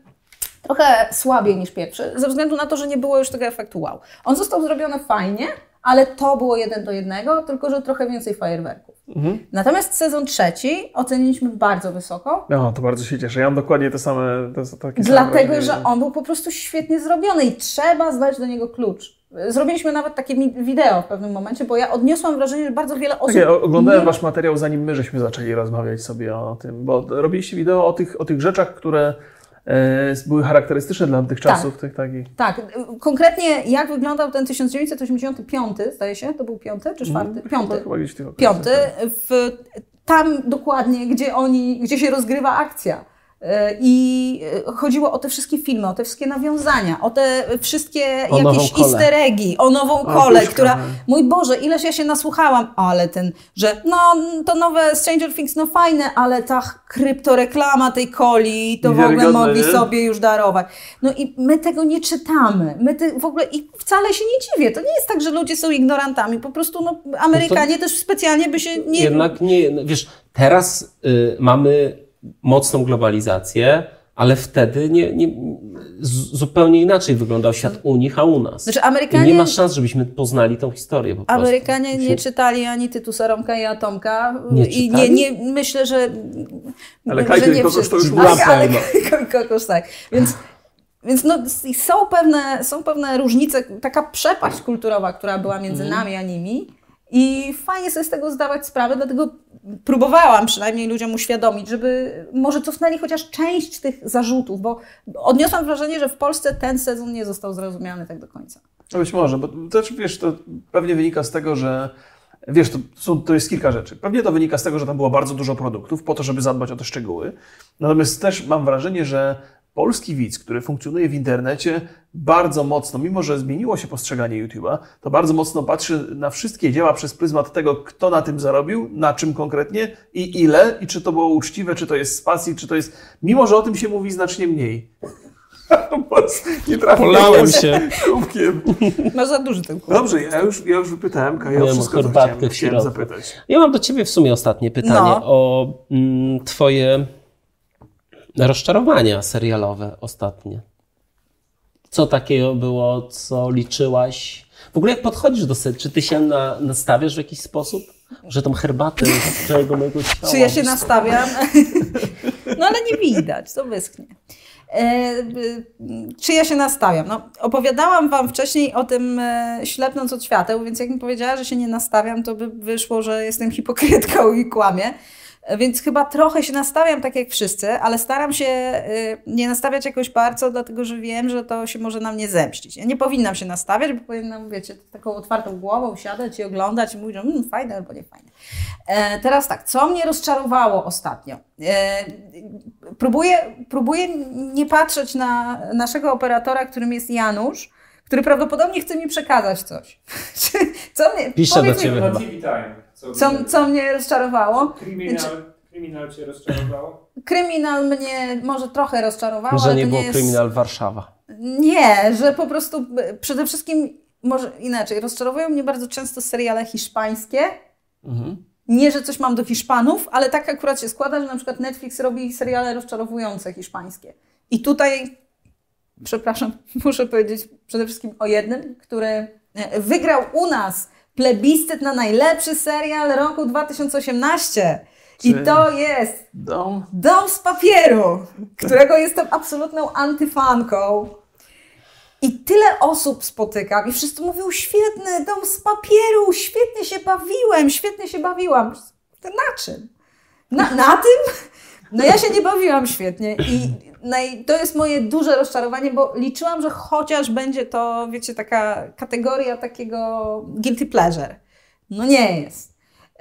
trochę słabiej niż pierwszy, ze względu na to, że nie było już tego efektu wow. On został zrobiony fajnie, ale to było jeden do jednego, tylko że trochę więcej fajerwerków. Mhm. Natomiast sezon trzeci oceniliśmy bardzo wysoko. No, to bardzo się cieszę. Ja mam dokładnie te same, te, takie Dlatego, same że on był po prostu świetnie zrobiony i trzeba zdać do niego klucz. Zrobiliśmy nawet takie wideo w pewnym momencie, bo ja odniosłam wrażenie, że bardzo wiele osób... Tak, ja oglądałem nie... wasz materiał, zanim my żeśmy zaczęli rozmawiać sobie o tym, bo robiliście wideo o tych, o tych rzeczach, które były charakterystyczne dla tych czasów. Tak, tych takich. tak. konkretnie jak wyglądał ten 1985, zdaje się, to był piąty czy czwarty? Mm, piąty. Piąty. Tak. W, tam dokładnie, gdzie oni, gdzie się rozgrywa akcja. E, I e, chodziło o te wszystkie filmy, o te wszystkie nawiązania, o te wszystkie o jakieś easter eggi, o nową kolę, która, mój Boże, ileż ja się nasłuchałam, ale ten, że no to nowe Stranger Things, no fajne, ale ta kryptoreklama tej coli, to w ogóle mogli nie? sobie już darować. No i my tego nie czytamy, my te, w ogóle i wcale się nie dziwię, to nie jest tak, że ludzie są ignorantami, po prostu no, Amerykanie no też specjalnie by się nie... Jednak nie, wiesz, teraz y, mamy mocną globalizację, ale wtedy nie, nie, zupełnie inaczej wyglądał świat u nich, a u nas. Znaczy Amerykanie, I nie ma szans, żebyśmy poznali tą historię. Po Amerykanie prostu. nie czytali ani Tytusa Romka i Atomka. Nie I nie, nie, myślę, że. Ale Kajko i Kokosz to już była ale, i Kokosz, tak. Więc, więc no, są, pewne, są pewne różnice, taka przepaść kulturowa, która była między mm. nami a nimi. I fajnie sobie z tego zdawać sprawę, dlatego próbowałam przynajmniej ludziom uświadomić, żeby może cofnęli chociaż część tych zarzutów, bo odniosłam wrażenie, że w Polsce ten sezon nie został zrozumiany tak do końca. No być może, bo to, wiesz, to pewnie wynika z tego, że Wiesz, to, są, to jest kilka rzeczy. Pewnie to wynika z tego, że tam było bardzo dużo produktów po to, żeby zadbać o te szczegóły. Natomiast też mam wrażenie, że polski widz, który funkcjonuje w internecie, bardzo mocno, mimo że zmieniło się postrzeganie YouTube'a, to bardzo mocno patrzy na wszystkie dzieła przez pryzmat tego, kto na tym zarobił, na czym konkretnie i ile, i czy to było uczciwe, czy to jest z pasji, czy to jest. Mimo, że o tym się mówi znacznie mniej. Nie Polałem się kubkiem. Masz za duży ten kubek. Dobrze, ja już, ja już wypytałem Kaja o wszystko, co chciałem, chciałem zapytać. Ja mam do Ciebie w sumie ostatnie pytanie no. o mm, Twoje rozczarowania serialowe ostatnie. Co takiego było, co liczyłaś? W ogóle jak podchodzisz do serii, czy ty się na, nastawiasz w jakiś sposób? Że tą herbatę z całego mojego ciała... Czy ja się nastawiam? No ale nie widać, to wyschnie. E, czy ja się nastawiam? No, opowiadałam Wam wcześniej o tym e, ślepnąc od świateł, więc jak mi powiedziała, że się nie nastawiam, to by wyszło, że jestem hipokrytką i kłamię. Więc chyba trochę się nastawiam tak jak wszyscy, ale staram się y, nie nastawiać jakoś bardzo, dlatego że wiem, że to się może na mnie zemścić. Ja nie powinnam się nastawiać, bo powinnam, wiecie, taką otwartą głową siadać i oglądać i mówić, że mmm, fajne albo nie fajne. E, teraz tak, co mnie rozczarowało ostatnio? E, próbuję, próbuję nie patrzeć na naszego operatora, którym jest Janusz, który prawdopodobnie chce mi przekazać coś. co mnie, Piszę do Ciebie chyba. Co, co, co mnie rozczarowało? Kryminal, kryminal Cię rozczarowało? Kryminal mnie może trochę rozczarowało, Że ale nie było nie kryminal Warszawa. Nie, że po prostu przede wszystkim, może inaczej, rozczarowują mnie bardzo często seriale hiszpańskie. Mhm. Nie, że coś mam do Hiszpanów, ale tak akurat się składa, że na przykład Netflix robi seriale rozczarowujące hiszpańskie. I tutaj, przepraszam, muszę powiedzieć przede wszystkim o jednym, który e, wygrał u nas plebiscyt na najlepszy serial roku 2018. I to jest Dom. Dom z papieru, którego jestem absolutną antyfanką. I tyle osób spotykam i wszyscy mówią, świetny dom z papieru, świetnie się bawiłem, świetnie się bawiłam. Na czym? Na, na tym? No ja się nie bawiłam świetnie i to jest moje duże rozczarowanie, bo liczyłam, że chociaż będzie to, wiecie, taka kategoria takiego guilty pleasure. No nie jest.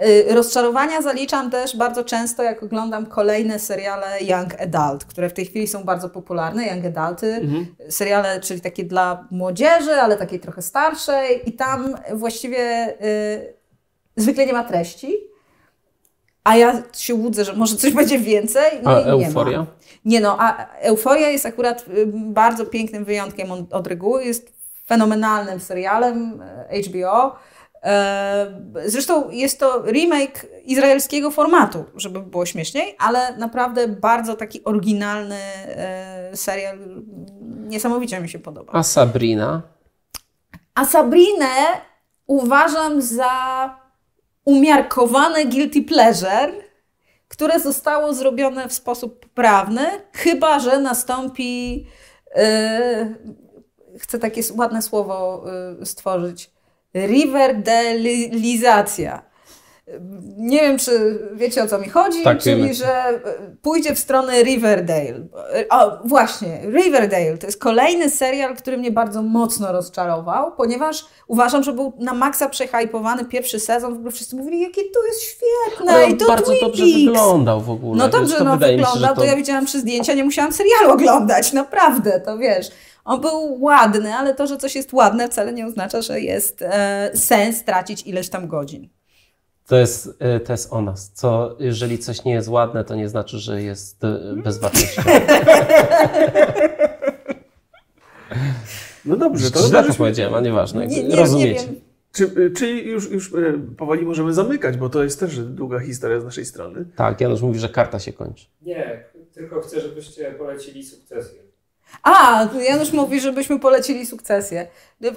Y, rozczarowania zaliczam też bardzo często, jak oglądam kolejne seriale Young Adult, które w tej chwili są bardzo popularne, Young Adulty, mhm. seriale, czyli takie dla młodzieży, ale takiej trochę starszej i tam właściwie y, zwykle nie ma treści, a ja się łudzę, że może coś będzie więcej. No a i euforia? Nie, nie no, a euforia jest akurat y, bardzo pięknym wyjątkiem od, od reguły, jest fenomenalnym serialem HBO, E, zresztą jest to remake izraelskiego formatu, żeby było śmieszniej, ale naprawdę bardzo taki oryginalny e, serial. Niesamowicie mi się podoba. A Sabrina? A Sabrinę uważam za umiarkowane guilty pleasure, które zostało zrobione w sposób poprawny, chyba że nastąpi. Yy, chcę takie ładne słowo yy, stworzyć riverdelizacja. Nie wiem, czy wiecie o co mi chodzi, tak, czyli wiemy. że pójdzie w stronę Riverdale. O, właśnie, Riverdale to jest kolejny serial, który mnie bardzo mocno rozczarował, ponieważ uważam, że był na maksa przehajpowany pierwszy sezon. W ogóle wszyscy mówili, jakie to jest świetne Ale i to bardzo Twin dobrze Peaks. wyglądał w ogóle. No dobrze, no wyglądał, to... to ja widziałam przez zdjęcia, nie musiałam serialu oglądać, naprawdę, to wiesz. On był ładny, ale to, że coś jest ładne, wcale nie oznacza, że jest e, sens tracić ileś tam godzin. To jest, e, to jest o nas. Co, jeżeli coś nie jest ładne, to nie znaczy, że jest e, bezwartościowe. No dobrze, to Źle to powiedziałem, a nieważne. Nie, nie, rozumiecie. Nie czy, czy już, już powoli możemy zamykać, bo to jest też długa historia z naszej strony. Tak, Janusz mówi, że karta się kończy. Nie, tylko chcę, żebyście polecili sukcesję. A, Janusz mówi, żebyśmy polecili sukcesję. Wy,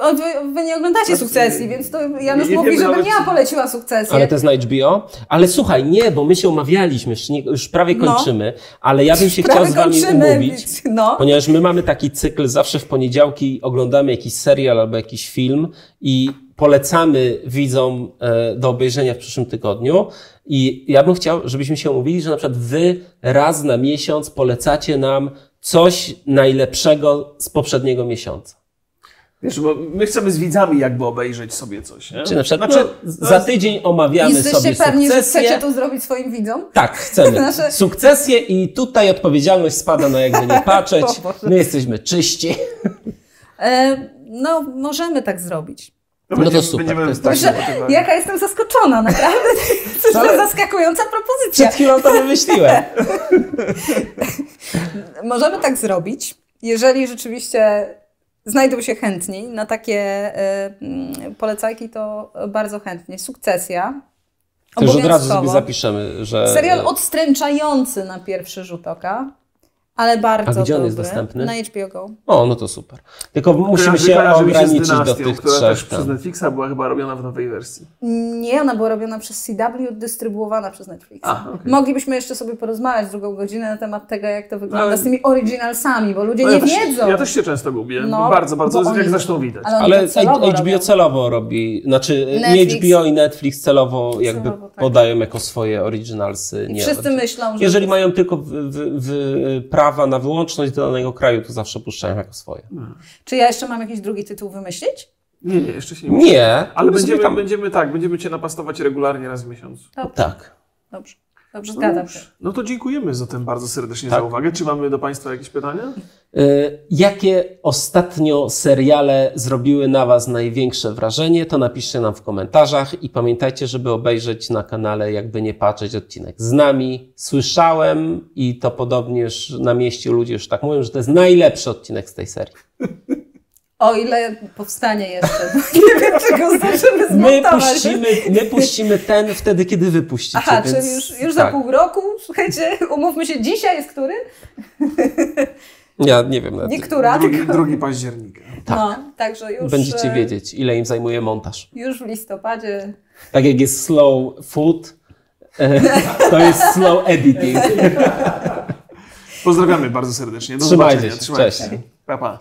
wy nie oglądacie sukcesji, więc to Janusz nie, nie mówi, żebym ja poleciła sukcesję. Ale to jest na HBO? Ale słuchaj, nie, bo my się umawialiśmy, już, nie, już prawie no. kończymy, no. ale ja bym się chciał z wami umówić, no. ponieważ my mamy taki cykl, zawsze w poniedziałki oglądamy jakiś serial albo jakiś film i polecamy widzom e, do obejrzenia w przyszłym tygodniu. I ja bym chciał, żebyśmy się umówili, że na przykład wy raz na miesiąc polecacie nam coś najlepszego z poprzedniego miesiąca. Wiesz, bo my chcemy z widzami jakby obejrzeć sobie coś. Nie? Czy na przykład znaczy, no, za tydzień omawiamy Jesteście sobie pewni, sukcesję. że chcecie to zrobić swoim widzom? Tak, chcemy. Nasze... Sukcesję i tutaj odpowiedzialność spada na jakby nie patrzeć. My jesteśmy czyści. E, no, możemy tak zrobić. No, no to super. To jest tak, jaka jestem zaskoczona, naprawdę. To jest zaskakująca propozycja. Przed chwilą to wymyśliłem. Możemy tak zrobić, jeżeli rzeczywiście znajdą się chętni na takie y, polecajki, to bardzo chętnie. Sukcesja. To już od razu sobie zapiszemy, że... Serial odstręczający na pierwszy rzut oka ale bardzo A gdzie on jest dostępny? Na HBO Go. O, no to super. Tylko musimy się ograniczyć do tych która trzech. Też przez Netflixa była chyba robiona w nowej wersji. Nie, ona była robiona przez CW, dystrybuowana przez Netflixa. A, okay. Moglibyśmy jeszcze sobie porozmawiać drugą godzinę na temat tego, jak to wygląda ale... z tymi originalsami, bo ludzie no, nie ja wiedzą. Też, ja też się często gubię. No, bardzo, bardzo, jak oni, zresztą widać. Ale, ale celowo HBO robią. celowo robi, znaczy Netflix. nie HBO i Netflix celowo jakby celowo, tak. podają jako swoje originalsy. I nie, wszyscy myślą, że... Jeżeli mają tylko w, w, w, prawa na wyłączność do danego kraju, to zawsze puszczają jako swoje. Hmm. Czy ja jeszcze mam jakiś drugi tytuł wymyślić? Nie, nie, jeszcze się nie Nie. Ale będziemy, tam... będziemy tak, będziemy Cię napastować regularnie raz w miesiącu. Dobrze. Tak. Dobrze. Dobrze, no zgadzam się. No to dziękujemy zatem bardzo serdecznie tak. za uwagę. Czy mamy do Państwa jakieś pytania? Y, jakie ostatnio seriale zrobiły na Was największe wrażenie, to napiszcie nam w komentarzach i pamiętajcie, żeby obejrzeć na kanale Jakby nie patrzeć odcinek z nami. Słyszałem i to podobnie już na mieście ludzie już tak mówią, że to jest najlepszy odcinek z tej serii. O ile powstanie jeszcze. Nie wiem, czego zdążymy. My puścimy, my puścimy ten wtedy, kiedy wypuścicie. Aha, więc... czyli już, już tak. za pół roku. Słuchajcie, umówmy się, dzisiaj jest który? Ja nie wiem. Niektóra. Drugi, drugi października. Tak. No, także już... Będziecie e, wiedzieć, ile im zajmuje montaż. Już w listopadzie. Tak jak jest slow food, e, to jest slow editing. Pozdrawiamy bardzo serdecznie. Do Trzymajcie się. Trzymajcie się. Cześć. Pa, pa.